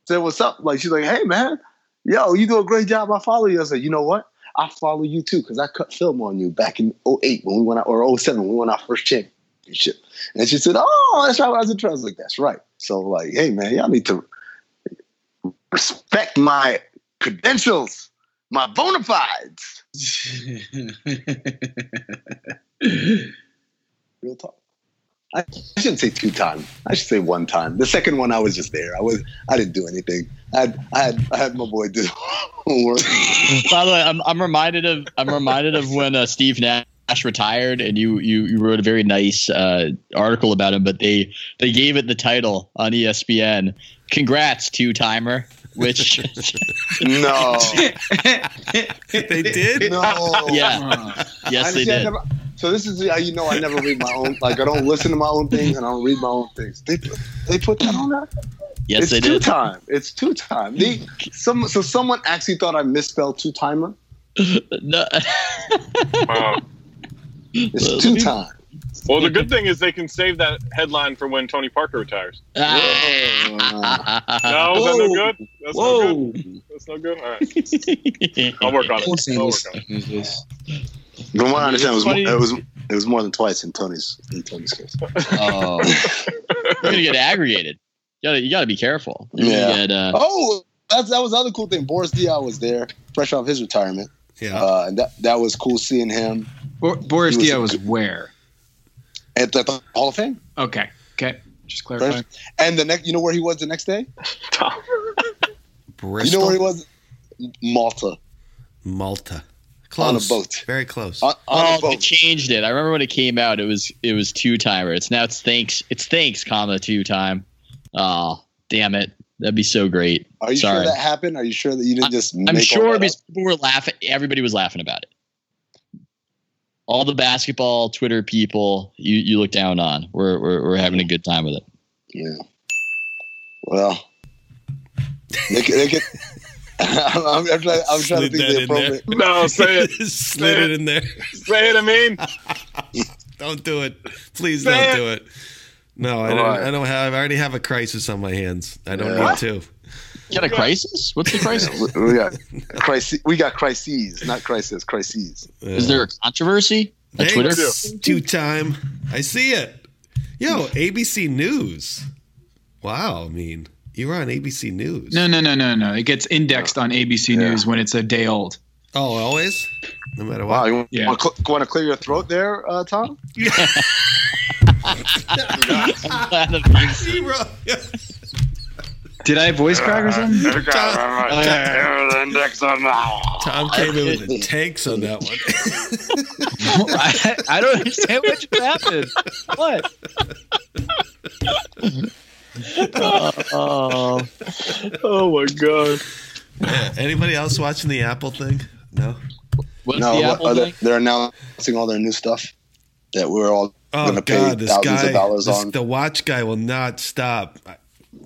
said, "What's up?" Like she's like, "Hey, man, yo, you do a great job. I follow you." I said, "You know what? I follow you too because I cut film on you back in 08 when we went out, or 07 when we won our first championship." And she said, "Oh, that's right. I was interested." I was like, "That's right." So like, hey, man, y'all need to respect my credentials, my bona fides. Real talk. I, I shouldn't say two time. I should say one time. The second one, I was just there. I was. I didn't do anything. I had. I had. I had my boy do homework. by the way, I'm, I'm reminded of I'm reminded of when uh, Steve Nash retired, and you you, you wrote a very nice uh, article about him. But they they gave it the title on ESPN. Congrats, two timer. Which No. They did. No. yeah, yes I they see, I did. Never- so this is how you know I never read my own. Like I don't listen to my own things and I don't read my own things. They put, they put that on there. Yes, it's they two did. time. It's two time. They, some so someone actually thought I misspelled two timer. No. Wow. It's two time. Well, the good thing is they can save that headline for when Tony Parker retires. Ah. No, is that no good? That's no good. That's no good. All right, I'll work on it. I'll work on it. This. From what I understand, it was, more, Funny- it was it was more than twice in Tony's in Tony's case. oh, you're gonna get aggregated. You gotta, you gotta be careful. You're Yeah. get, uh, Oh, that's that was the other cool thing. Boris Diaw was there, fresh off his retirement, Yeah. uh, and that that was cool seeing him Bor- Boris He was- Diaw was where? at the, the Hall of Fame. Okay. Okay. Just clarifying. And the next, you know where he was the next day? Bristol, You know where he was? Malta Malta. On a Close. boat. Very close. On, on Oh, a they changed it. I remember when it came out. It was it was two timer. It's now it's thanks. It's thanks, comma two time. Oh, damn it! That'd be so great. Are you Sorry. sure that happened? Are you sure that you didn't just? I'm make all sure that because up? people were laughing. Everybody was laughing about it. All the basketball Twitter people you, you look down on. We're, we're we're having a good time with it. Yeah. Well, they could. They could I'm, I'm, I'm trying, I'm trying to Slid think that the in there. appropriate. No, say it. Slid Say it in there. Say it. I mean, Don't do it. Please Say don't it. do it. No, I All don't. right. I don't have. I already have a crisis on my hands. I don't Yeah. need to. You got a crisis? What's the crisis? We we got crises. We got crises, not crisis. Crises. Is there a controversy? On Thanks, Twitter? Two time. I see it. Yo, ABC News. Wow. I mean, you were on ABC News. No, no, no, no, no. It gets indexed on ABC Yeah. News when it's a day old. Oh, always. No matter Wow, what. you Yeah. want, to cl- want to clear your throat there, uh, Tom? I'm glad of things. Zero. Did I voice crack or something? Tom came in with the tanks on that one. I, I don't understand what just happened. What? Oh, Oh my god. Yeah, Anybody else watching the Apple thing? No. what's no, the but Apple thing? they're announcing all their new stuff that we're all Oh gonna pay God, this thousands guy, of dollars this- on. the watch guy will not stop.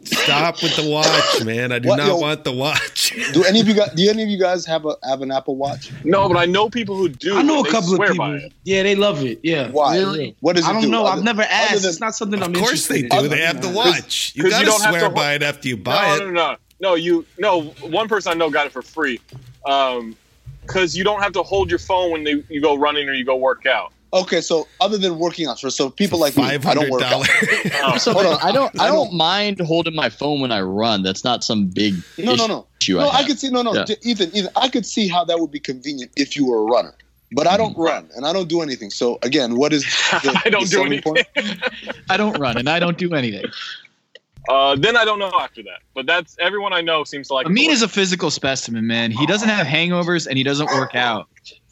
Stop with the watch, man. I do What, not yo- want the watch. Do any of you guys? Do any of you guys have a have an Apple Watch? No, but I know people who do. I know a couple of people. Yeah, they love it. Yeah. Why? Really? What does it I don't do? know. Other- I've never asked. than- it's not something I'm Of course interested they in. do. They have the watch. You 'cause you gotta don't have swear to by hold- it after you buy no, it. no, no, no. You no. One person I know got it for free, um, because you don't have to hold your phone when they, you go running or you go work out. Okay, so other than working out, so, so people like me, I don't work out. So Hold on. I don't. I I don't don't- mind holding my phone when I run. That's not some big No, no, no. No, I, I could see. No, no, Yeah. J- Ethan, Ethan. I could see how that would be convenient if you were a runner, but I don't run and I don't do anything. So again, what is? The, I don't the do anything. point? I don't run and I don't do anything. Uh, then I don't know after that, but that's everyone I know seems to like. Amin is a physical specimen, man. He doesn't have hangovers and he doesn't work out.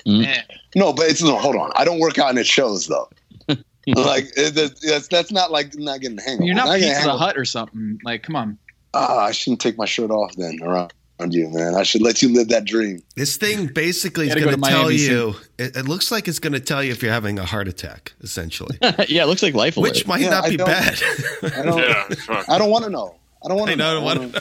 Mm. Man. No, but it's no. Hold on, I don't work out and it shows though. like it, that's, that's that's not like not getting a hangover. You're not getting a Pizza the hangover. Hut or something. Like, come on. Ah, I shouldn't take my shirt off then around, around you, man. I should let you live that dream. This thing basically is going to to tell Miami you. It, it looks like it's going to tell you if you're having a heart attack, essentially, yeah, it looks like life alert. which might Yeah, not I be bad. I don't. Yeah. I don't want to know. I don't want to know. I don't want to know.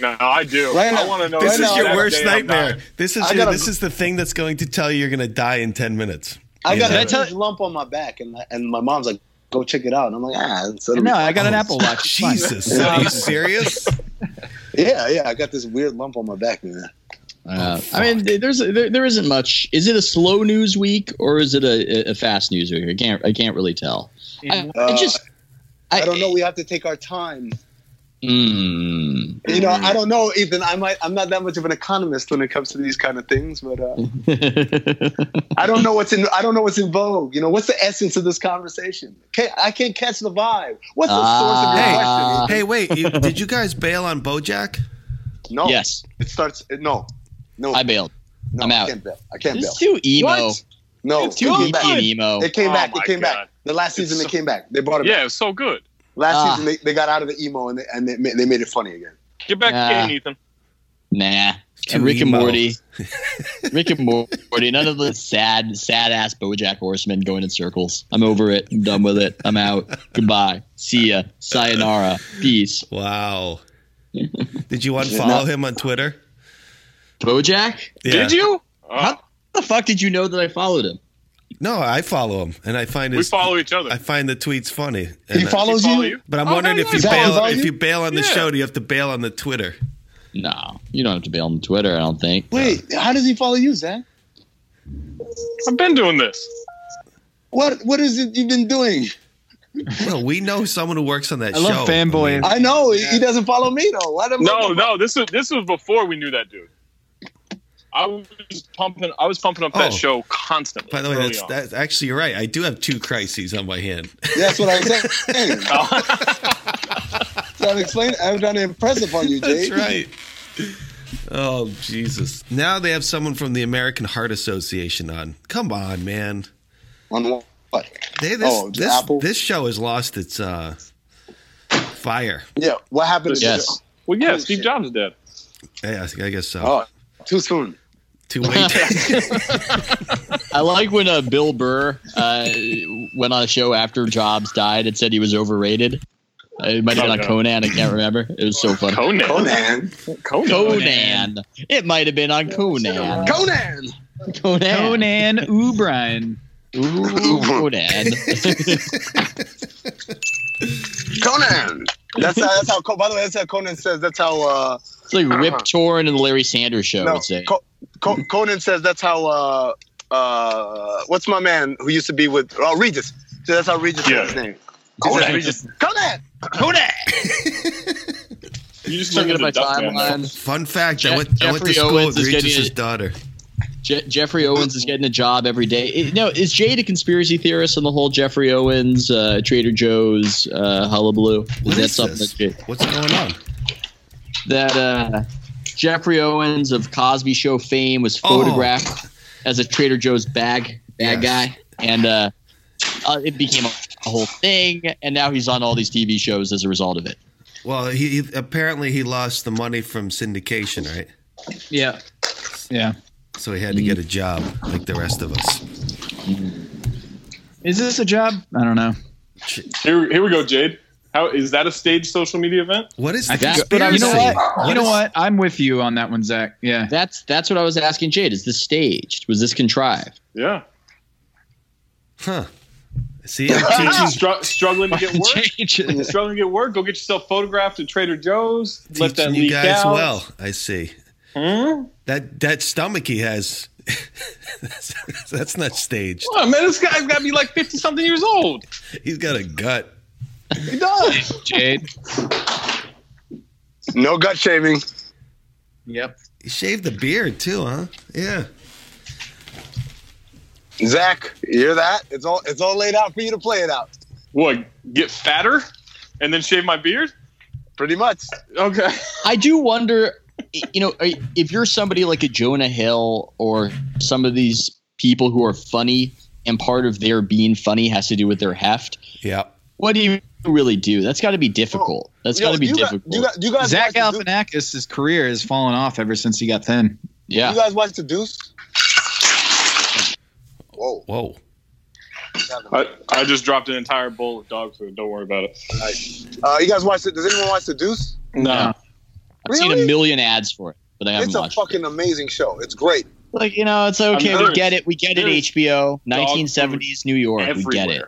no, I do. Right I now- want to know. This Right is now, your worst nightmare. This is your, gotta- this is the thing that's going to tell you you're going to die in ten minutes. I got know? a huge lump on my back, and and my mom's like, "Go check it out." And I'm like, "Ah." it's- No. I got an Apple Watch. Jesus, are you serious? Yeah, yeah. I got this weird lump on my back, man. Uh, Oh, I mean, there's there, there isn't much. Is it a slow news week or is it a, a fast news week? I can't I can't really tell. I, I Uh, just I don't know. We have to take our time. Mm. You know, I don't know, Ethan. I might. I'm not that much of an economist when it comes to these kind of things, but uh, I don't know what's in. I don't know what's in vogue. You know, what's the essence of this conversation? Can't, I can't catch the vibe. What's the source of your Ah. question? Hey, wait! You, did you guys bail on BoJack? No. yes, It starts. No. No. I bailed. no, I'm I out. can't bail. I can't bail. It's too emo. What? No. It's it too came geeky back. and emo. It came Oh back. my It came God. back. The last season It's they came back. They brought it Yeah, back. it's so good. Last Ah. season they, they got out of the emo and they, and they, ma- they made it funny again. Get back Ah. to Kane, Ethan. Nah. And Rick and. Morty. Rick and Morty. None of the sad, sad ass BoJack Horseman going in circles. I'm over it. I'm done with it. I'm out. Goodbye. See ya. Sayonara. Peace. Wow. Did you unfollow him on Twitter? BoJack? Yeah. Did you? Oh, How the fuck did you know that I followed him? No, I follow him, and I find his, we follow each other. I find the tweets funny. He And, uh, follows follow you? you? but I'm Oh, wondering no, if you bail follow if you? you bail on the Yeah. show, do you have to bail on the Twitter? No, you don't have to bail on the Twitter. I don't think. Wait, how does he follow you, Zach? I've been doing this. What What is it you've been doing? Well, we know someone who works on that I show. love fanboying. I know he- he doesn't follow me though. Why the No, no, this was this was before we knew that dude. I was pumping. I was pumping up that Oh. show constantly. by the way, that's, that's actually you're right. I do have two crises on my hand. That's what I was saying. trying to explain. I'm trying to impress upon you, Jay. That's right. Oh Jesus! Now they have someone from the American Heart Association on. Come on, man. On what? They, this, Oh, this, Apple? this show has lost its uh, fire. Yeah. What happened? to Yes. the well, yeah, Holy Steve shit. Jobs is dead. Yeah, I guess so. Oh, too soon. Too late. I like when uh, Bill Burr uh, went on a show after Jobs died and said he was overrated. Uh, it might have been on Conan. I can't remember. It was so funny. Conan. Conan. Conan. Conan. It might have been on Conan. Conan. Conan. Conan O'Brien. Ooh, Conan. Conan. That's how, that's how. By the way, that's how Conan says. That's how. It's like Rip Torn and the Larry Sanders Show no, would say. Co- Co- Conan says that's how. Uh, uh, what's my man who used to be with? Oh, Regis. So that's how Regis Yeah. says his name. Conan. Regis. Conan. Conan. You just Looking turned at my into Duckman. timeline. Fun fact: Je- I went, I went to Jeffrey school Owens with is getting Regis' it. daughter. Je- Jeffrey Owens is getting a job every day. It- no, is Jade a conspiracy theorist on the whole Jeffrey Owens, uh, Trader Joe's uh, hullabaloo? Is What that is something this? that Jade? What's going on? That uh, Jeffrey Owens of Cosby Show fame was Oh. photographed as a Trader Joe's bag bag Yes. guy, and uh, uh, it became a, a whole thing. And now he's on all these TV shows as a result of it. Well, he, he apparently he lost the money from syndication, right? Yeah. Yeah. So he had to get a job like the rest of us. Is this a job? I don't know. Here, here we go, Jade. How is that a staged social media event? What is the I think conspiracy? you know what? you know what? I'm with you on that one, Zach. Yeah. That's that's what I was asking Jade. Is this staged? Was this contrived? Yeah. Huh. See, I'm teaching. str- struggling to get work, Change it. struggling to get work, go get yourself photographed at Trader Joe's. Let that you leak guys out. well. I see. Hmm? That that stomach he has. that's, that's not staged. Come on, man, this guy's got to be like fifty something years old. He's got a gut. He does. Jade. No gut shaving. Yep. He shaved the beard too, huh? Yeah. Zach, you hear that? It's all it's all laid out for you to play it out. what? Get fatter and then shave my beard? Pretty much. Okay. I do wonder, you know, if you're somebody like a Jonah Hill or some of these people who are funny and part of their being funny has to do with their heft, Yeah. what do you really do? That's got to be difficult. That's Yo, got to be you got- difficult. you, got, you guys Zach watch the Deuce? Galifianakis' career has fallen off ever since he got thin. yeah. You guys watch the Deuce? Whoa. Whoa. I, I just dropped an entire bowl of dog food. Don't worry about it. Uh, you guys watch it? Does anyone watch the Deuce? No. I've seen a million ads for it, but I haven't It's a watched it. fucking amazing show. It's great. Like, you know, it's okay. We get it. We get it, HBO. 1970s New York. We get it.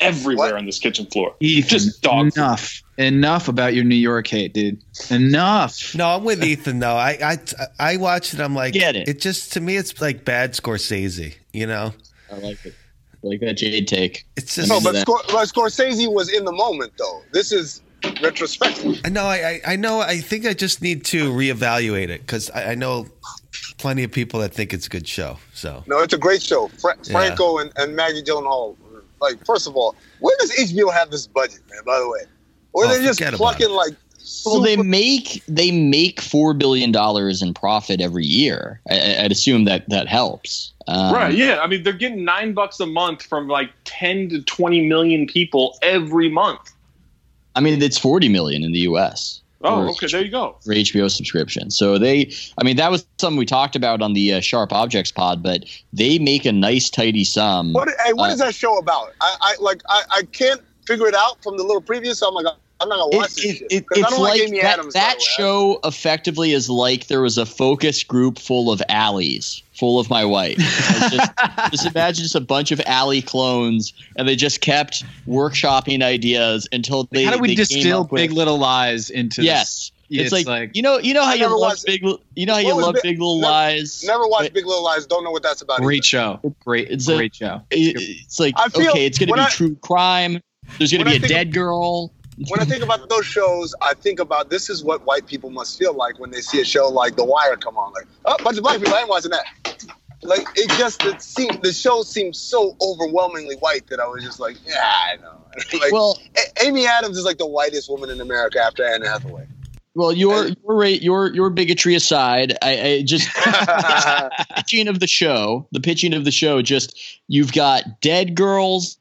Everywhere. Everywhere What? on this kitchen floor. Ethan, Just dog food. enough. Enough about your New York hate, dude. Enough. No, I'm with Ethan though. I I I watched it. I'm like, Get it. It just to me, it's like bad Scorsese. You know, I like it. I like that Jade take. it's just. No, into but, that. Scor- but Scorsese was in the moment, though. This is retrospective. I know. I, I I know. I think I just need to reevaluate it because I, I know plenty of people that think it's a good show. So No, it's a great show. Fra- Yeah. Franco and, and Maggie Gyllenhaal. Like, first of all, where does HBO have this budget, man? By the way, or Oh, they just forget about plucking like. Well, they make they make four billion dollars in profit every year. I, I- I'd assume that that helps. Um, right. Yeah. I mean, they're getting nine bucks a month from like 10 to 20 million people every month. I mean, it's forty million in the U.S. Oh, okay. There you go. for HBO subscription. So they, I mean, that was something we talked about on the uh, Sharp Objects pod, but they make a nice, tidy sum. What, hey, what Uh, is that show about? I, I like. I, I can't figure it out from the little preview, so I'm like, I'm not gonna watch It- this it- shit. it- 'Cause I it's don't like, like Amy that, Adams. that way. show effectively is like there was a focus group full of alleys, full of my wife. Just, just imagine just a bunch of alley clones, and they just kept workshopping ideas until they. How do we they distill up with- Big Little Lies into Yes, this? it's, like, you know you know how I you never love watched- big you know how you love Big- Big Little never- Lies. Never watched Big Little Lies. Don't know what that's about. great either. show. Great, It's a- great show. It- it's like feel- okay, it's going to be I- true crime. There's gonna be a think- dead girl. When I think about those shows, I think about this is what white people must feel like when they see a show like The Wire come on. Like, oh, a bunch of black people, I ain't watching that. Like, it just it seemed the show seemed so overwhelmingly white that I was just like, yeah, I know. like, Well, A- Amy Adams is like the whitest woman in America after Anne Hathaway. well, your your your your bigotry aside, I, I just pitching of the show, the pitching of the show, just you've got dead girls,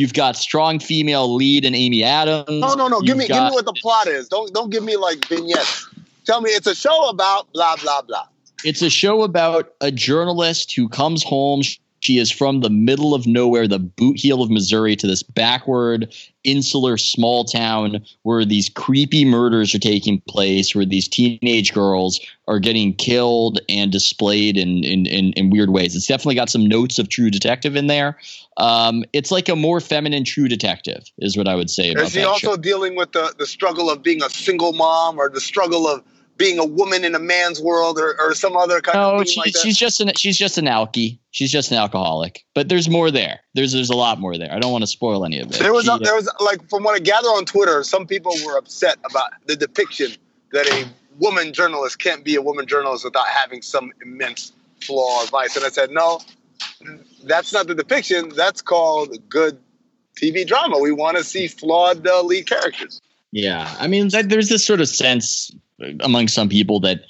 you've got strong female lead in Amy Adams. no, no, no. Give me, give me what the plot is. Don't, don't give me like vignettes. Tell me it's a show about blah blah blah. It's a show about a journalist who comes home. She is from the middle of nowhere, the boot heel of Missouri, to this backward, insular small town where these creepy murders are taking place, where these teenage girls are getting killed and displayed in in, in, in weird ways. It's definitely got some notes of True Detective in there. Um, it's like a more feminine True Detective, is what I would say about Is she that also show. dealing with the, the struggle of being a single mom or the struggle of being a woman in a man's world or, or some other kind No, of thing she, like that? she's just an she's just an alkie. She's just an alcoholic. But there's more there. There's there's a lot more there. I don't want to spoil any of it. There was She- a, there was like from what I gather on Twitter, some people were upset about the depiction that a woman journalist can't be a woman journalist without having some immense flaw or vice. And I said, no, that's not the depiction. That's called good TV drama. We want to see flawed uh, lead characters. yeah. I mean, there's this sort of sense among some people that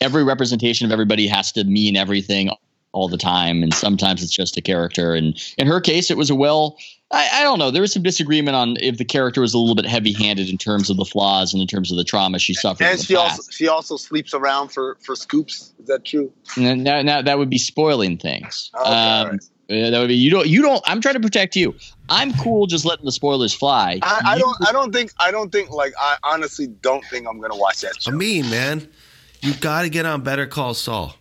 every representation of everybody has to mean everything all the time, and sometimes it's just a character. And in her case, it was a well. I, I don't know. There was some disagreement on if the character was a little bit heavy-handed in terms of the flaws and in terms of the trauma she suffered. And she also she also sleeps around for for scoops. Is that true? Now, now, that would be spoiling things. Okay, um, right. Uh, that would be you don't you don't. I'm trying to protect you. I'm cool just letting the spoilers fly. I, I don't I don't think I don't think like I honestly don't think I'm gonna watch that show. I mean, man, you got to get on Better Call Saul.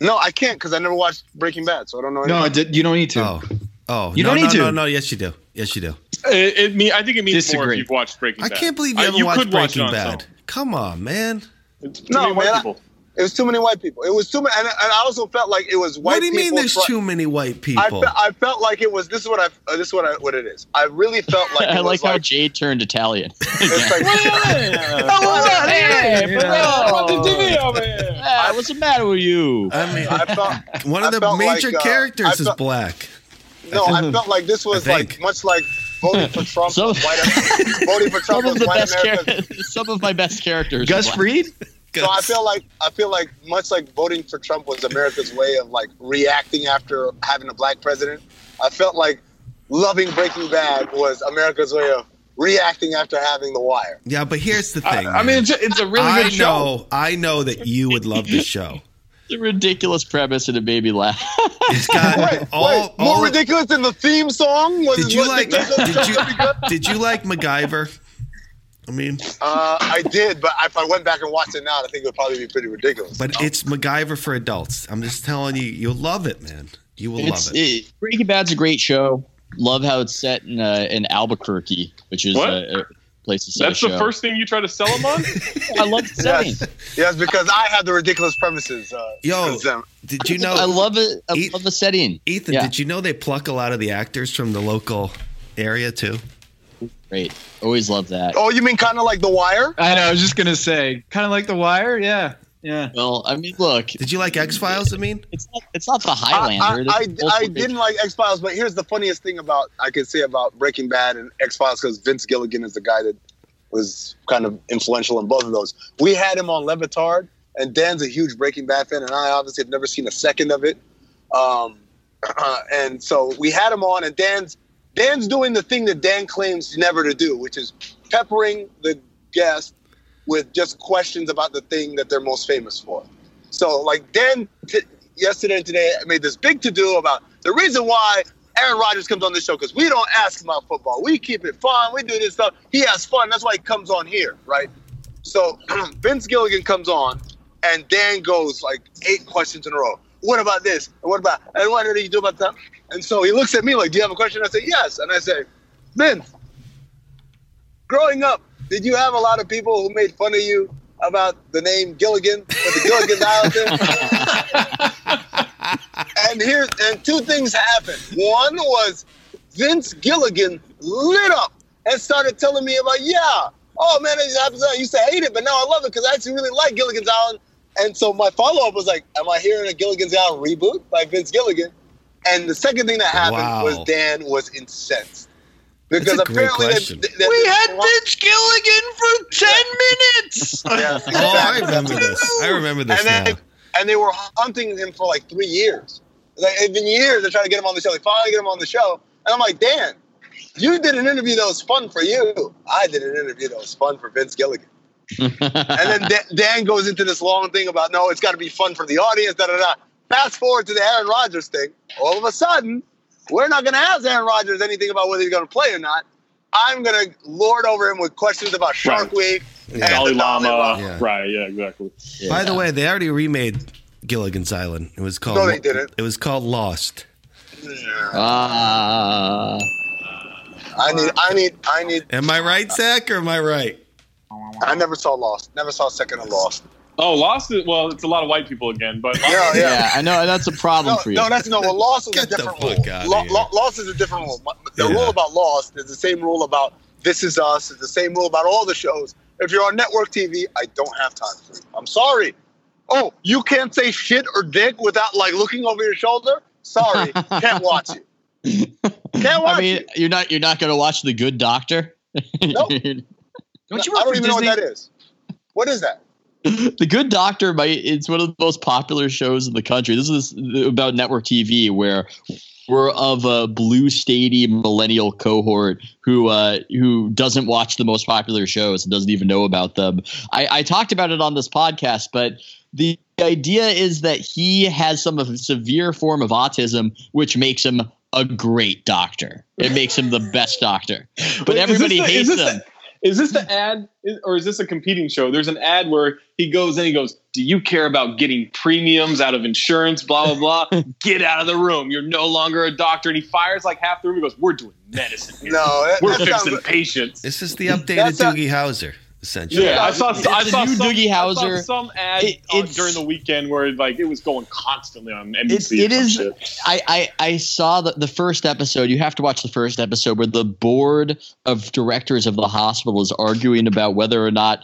no, I can't because I never watched Breaking Bad, so I don't know. No, anything. it, you don't need to. Oh, oh, You no, don't no, need to. No, no, yes, you do. Yes, you do. It, it mean, I think it means more if you've watched Breaking Bad. I can't believe you Uh, haven't watched could watch it Breaking on its Bad. own. Come on, man. It's No, many white man, I- people. It was too many white people. It was too many, and, and I also felt like it was white. People. What do you mean? There's try- too many white I, people. fe- I felt like it was. This is what I. Uh, this is what I. What it is. I really felt like it I was like how like. Jay turned Italian. It's like hey, bro. over here. Ah, what's the matter with you? I mean, I felt. one of I the major like, uh, characters I is felt- black. No, I felt like this was like much like voting for Trump. So- was white, voting for Trump Some of the best America. char- some of my best characters. Gus. Fring? So I feel like I feel like much like voting for Trump was America's way of like reacting after having a black president. I felt like loving Breaking Bad was America's way of reacting after having The Wire. Yeah, but here's the thing. I mean, it's a, it's a really I good show. know, I know that you would love the show. The ridiculous premise and it made me laugh. It's got Wait, all, wait, more all- ridiculous than the theme song was. Did you was like? the- Did you did you like MacGyver? I mean, Uh, I did, but if I went back and watched it now, I think it would probably be pretty ridiculous. but it's MacGyver for adults. I'm just telling you, you'll love it, man. You will It's, love it. it, Breaking Bad's a great show. Love how it's set in uh, in Albuquerque, which is What? a, a place to set That's the show. first thing you try to sell them on. I love the setting. yes, yes, because I have the ridiculous premises. Uh, Yo. Did you know? I love it. I Eat- love the setting. Ethan? Yeah. Did you know they pluck a lot of the actors from the local area too? Great. Always love that. Oh, you mean kind of like The Wire? I know. I was just gonna say, kind of like The Wire. Yeah, yeah. Well, I mean, look, Did you like X Files? I mean, it's not it's not the I, Highlander. I, It's I, I didn't like X Files, but here's the funniest thing about I could say about Breaking Bad and X Files because Vince Gilligan is the guy that was kind of influential in both of those. We had him on Le Batard, and Dan's a huge Breaking Bad fan, and I obviously have never seen a second of it. Um, and so we had him on, and Dan's Dan's doing the thing that Dan claims never to do, which is peppering the guest with just questions about the thing that they're most famous for. So, like Dan t- yesterday and today made this big to do about the reason why Aaron Rodgers comes on this show because we don't ask about football. We keep it fun. We do this stuff. He has fun. That's why he comes on here, right? So Vince Gilligan comes on, and Dan goes like eight questions in a row. What about this? And what about? And what did you do about that? And so he looks at me like, "Do you have a question?" I say, "Yes." And I say, "Vince, growing up, did you have a lot of people who made fun of you about the name Gilligan with the Gilligan's Island and here, and two things happened. One was Vince Gilligan lit up and started telling me about, yeah, oh man, I used to hate it, but now I love it because I actually really like Gilligan's Island. And so my follow up was like, am I hearing a Gilligan's Island reboot by Vince Gilligan? And the second thing that happened Wow. was Dan was incensed. That's Because a apparently they- question. they- they- We had Vince Gilligan for ten minutes. Yes, oh, I remember this. I remember this and then, and they were hunting him for like three years. Like it's been years they're trying to get him on the show. They finally get him on the show, and I'm like, Dan, you did an interview that was fun for you. I did an interview that was fun for Vince Gilligan. and then Dan, Dan goes into this long thing about no, it's got to be fun for the audience. Da da da. Fast forward to the Aaron Rodgers thing. All of a sudden, we're not going to ask Aaron Rodgers anything about whether he's going to play or not. I'm going to lord over him with questions about Shark Right. Week. Yeah. and Dalai the Dalai Lama. Yeah. Right. Yeah. Exactly. By the way, they already remade Gilligan's Island. It was called. No, they didn't. It was called Lost. Ah, I need, I need, I need. Am I right, Zach, or am I right? I never saw Lost. Never saw second of Lost. Oh, Lost. Is, well, it's a lot of white people again, but Yeah, yeah. yeah, I know that's a problem No, for you. no, that's no. Well, Lost is Get a the different fuck rule. outta Lo- lo- Lost is a different rule. The Yeah. rule about Lost is the same rule about This Is Us. It's the same rule about all the shows. If you're on network TV, I don't have time for you. I'm sorry. Oh, you can't say shit or dick without like looking over your shoulder. Sorry, can't watch you. Can't watch I mean, it. you're not you're not going to watch The Good Doctor. Nope. Don't you I don't for even know what that is. What is that? The Good Doctor might it's one of the most popular shows in the country. This is about network TV where we're of a blue stadium millennial cohort who uh, who doesn't watch the most popular shows and doesn't even know about them. I, I talked about it on this podcast, but the idea is that he has some of a severe form of autism, which makes him a great doctor. It makes him the best doctor. But Wait, everybody the- hates him. the- Is this the mm. ad, or is this a competing show? There's an ad where he goes and he goes, "Do you care about getting premiums out of insurance? Blah blah blah. Get out of the room. You're no longer a doctor." And he fires like half the room. He goes, "We're doing medicine. Here. No, that, We're that fixing sounds, patients." This is the updated Doogie Howser, essentially. Yeah, I saw. It's I saw new some, Doogie I saw Howser. some ad It- on- during the weekend where like it was going constantly on NBC. It's, it some is. shit. I, I I saw the, the first episode. You have to watch the first episode where the board of directors of the hospital is arguing about whether or not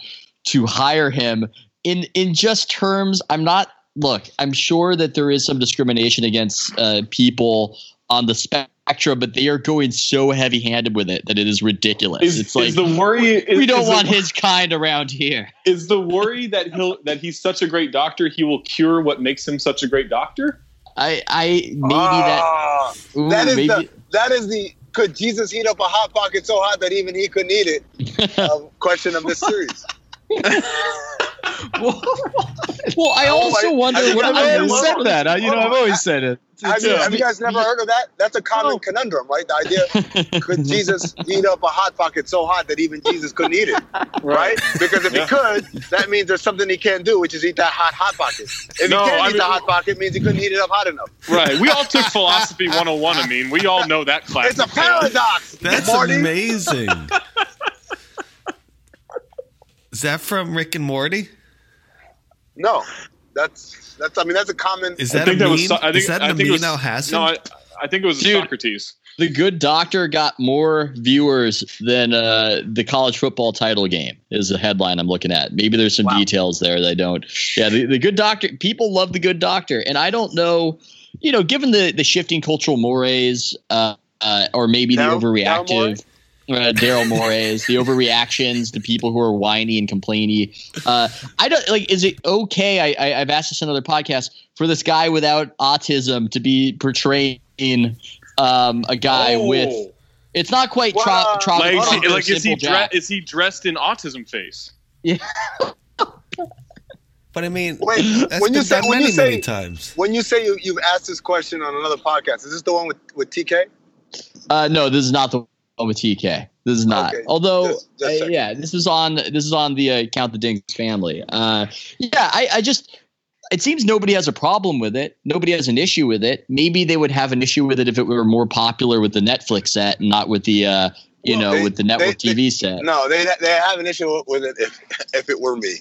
to hire him. In in just terms, I'm not. Look, I'm sure that there is some discrimination against uh, people on the spectrum, but they are going so heavy handed with it that it is ridiculous. Is, it's like is the worry? Is, we don't is the- want his kind around here. Is the worry that he'll that he's such a great doctor, he will cure what makes him such a great doctor? I I maybe Ah, that. Ooh, that is maybe, the that is the could Jesus heat up a hot pocket so hot that even he couldn't eat it? uh, question of this series. well, I Oh also my- wonder I think what I about have the- never said that. I, you know, I've always said it. Have you, have you guys never heard of that? That's a common oh. conundrum, right? The idea could Jesus heat up a hot pocket so hot that even Jesus couldn't eat it, right? Because if Yeah. he could, that means there's something he can't do, which is eat that hot hot pocket. If No, he can't I eat mean- the hot pocket, it means he couldn't heat it up hot enough. Right. We all took philosophy 101. I mean, we all know that class. It's a paradox. That's Marty. amazing. is that from Rick and Morty? No, that's that's. I mean, that's a common. Is I that think a that meme? was. So- I think, is that I an think it was, Amin Elhassan? No, I, I think it was Dude. Socrates. The Good Doctor got more viewers than uh, the college football title game. Is the headline I'm looking at. Maybe there's some Wow. details there that I don't. Yeah, the, the Good Doctor. People love the Good Doctor, and I don't know. You know, given the the shifting cultural mores, uh, uh, or maybe Daryl- the overreactive. Uh, Daryl Morey's, the overreactions, the people who are whiny and complainy. Uh, I don't like. Is it okay? I, I I've asked this on other podcasts for this guy without autism to be portraying um, a guy Oh. with it's not quite Well, tro- uh, tropical like, is he, like is he dre- is he dressed in autism face? Yeah. but I mean, Wait, that's when you say done when many, you say many times. when you say you, you've asked this question on another podcast, is this the one with with TK? Uh, no, this is not the one with TK. This is not. Okay, Although, just- just uh, yeah, this is on. This is on the uh, Count the Dings family. Uh, yeah, I, I just. It seems nobody has a problem with it. Nobody has an issue with it. Maybe they would have an issue with it if it were more popular with the Netflix set and not with the, uh, you Well, know, they- with the network they- TV set. No, they they have an issue with it if if it were me.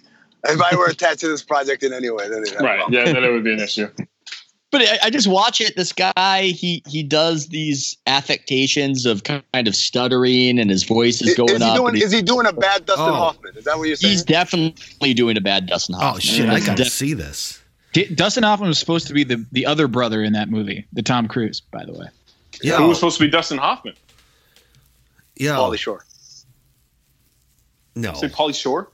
If I were attached to this project in any way, then they'd have a Right. Yeah, then it would be an issue. But I, I just watch it. This guy, he he does these affectations of kind of stuttering, and his voice is Is, going is he up. doing is he doing a bad Dustin Oh. Hoffman? Is that what you're saying? he's definitely doing a bad Dustin oh, Hoffman. Oh shit! I That's gotta def- see this. D- Dustin Hoffman was supposed to be the, the other brother in that movie, the Tom Cruise, by the way. Yeah, Who was supposed to be Dustin Hoffman? Yeah, Pauly Shore. no. Say Pauly Shore.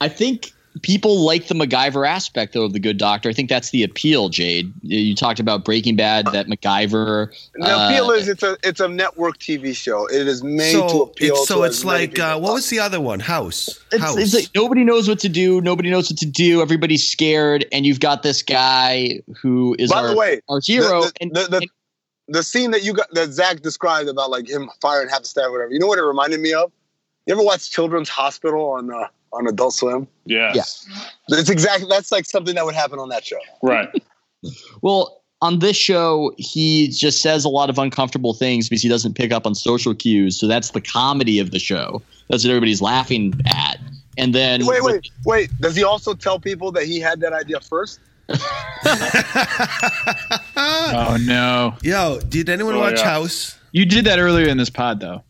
I think people like the MacGyver aspect though of the Good Doctor. I think that's the appeal. Jade, you talked about Breaking Bad, that MacGyver. The uh, appeal is it's a it's a network TV show. It is made to So appeal. it's, so to it's like uh, what was the other one? House. It's, House. it's like nobody knows what to do. Nobody knows what to do. Everybody's scared, and you've got this guy who is By our, the way, our hero. the, and, the, the, and- the scene that you got that Zach described about like him firing half the staff, whatever. You know what it reminded me of? You ever watch Children's Hospital on uh, on Adult Swim? Yes. It's exactly that's like something that would happen on that show. Right. Well, on this show, he just says a lot of uncomfortable things because he doesn't pick up on social cues. So that's the comedy of the show. That's what everybody's laughing at. And then Wait, wait, wait. Does he also tell people that he had that idea first? Oh no, Yo, did anyone Oh, watch yeah. House? you did that earlier in this pod, though.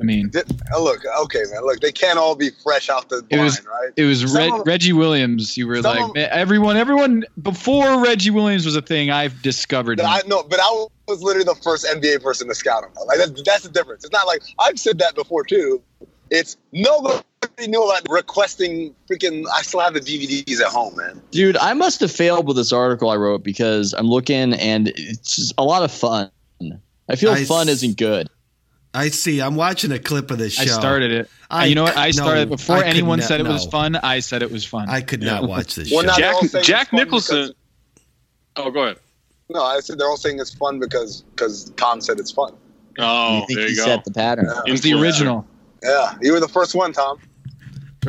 I mean, Did, oh, look, okay, man. Look, they can't all be fresh out the It line, was- right? it was Reg, of- Reggie Williams. You were like of- "Man, everyone, everyone before Reggie Williams was a thing. I've discovered. But him." I know, but I was literally the first NBA person to scout him. Like that's, that's the difference. It's not like I've said that before too. It's nobody knew about requesting freaking. I still have the DVDs at home, man. Dude, I must have failed with this article I wrote because I'm looking and it's a lot of fun. I feel I fun s- isn't good. I see. I'm watching a clip of this show. I started it. I- you know what? I no, started before I anyone not- said it was fun. I said it was fun. I could not watch this Well, show. Jack Jack Nicholson. because- Oh, go ahead. No, I said they're all saying it's fun because because Tom said it's fun. Oh, you think there he you go. set the pattern? Yeah. it was the original. Yeah, you were the first one, Tom.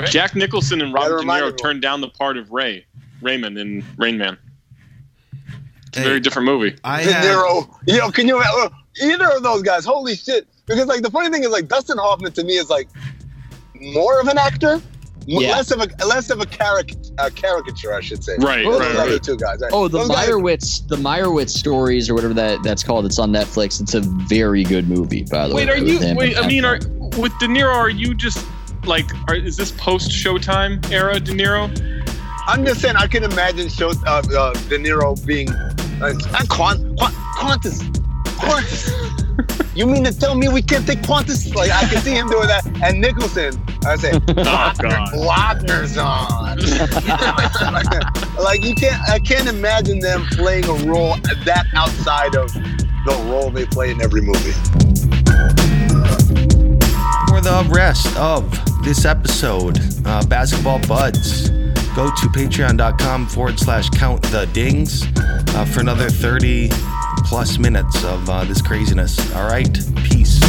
Jack Nicholson and Robert De Niro turned down the part of Ray Raymond in Rain Man. It's a Hey, very different movie. I De had, Niro. You know, can you uh, either of those guys? Holy shit! Because like the funny thing is like Dustin Hoffman to me is like more of an actor, Yeah. less of a less of a caric- a caricature, I should say. Right, Those right, are right. two guys. Right? Oh, the Those guys- Meyerowitz, the Meyerowitz stories or whatever that that's called. It's on Netflix. It's a very good movie, by the Wait, way. are you? him Wait, and I mean, are with De Niro? Are you just like? Are, is this post Showtime era De Niro? I'm just saying, I can imagine show, uh, uh, De Niro being uh, Quant, Quant, Qantas, Qantas. you mean to tell me we can't take Qantas? Like I can see him doing that. And Nicholson, I say, Oh on. like you can't, I can't imagine them playing a role that outside of the role they play in every movie. For the rest of this episode, uh, Basketball Buds, go to patreon.com forward slash count the dings uh, for another 30 plus minutes of uh, this craziness. All right, peace.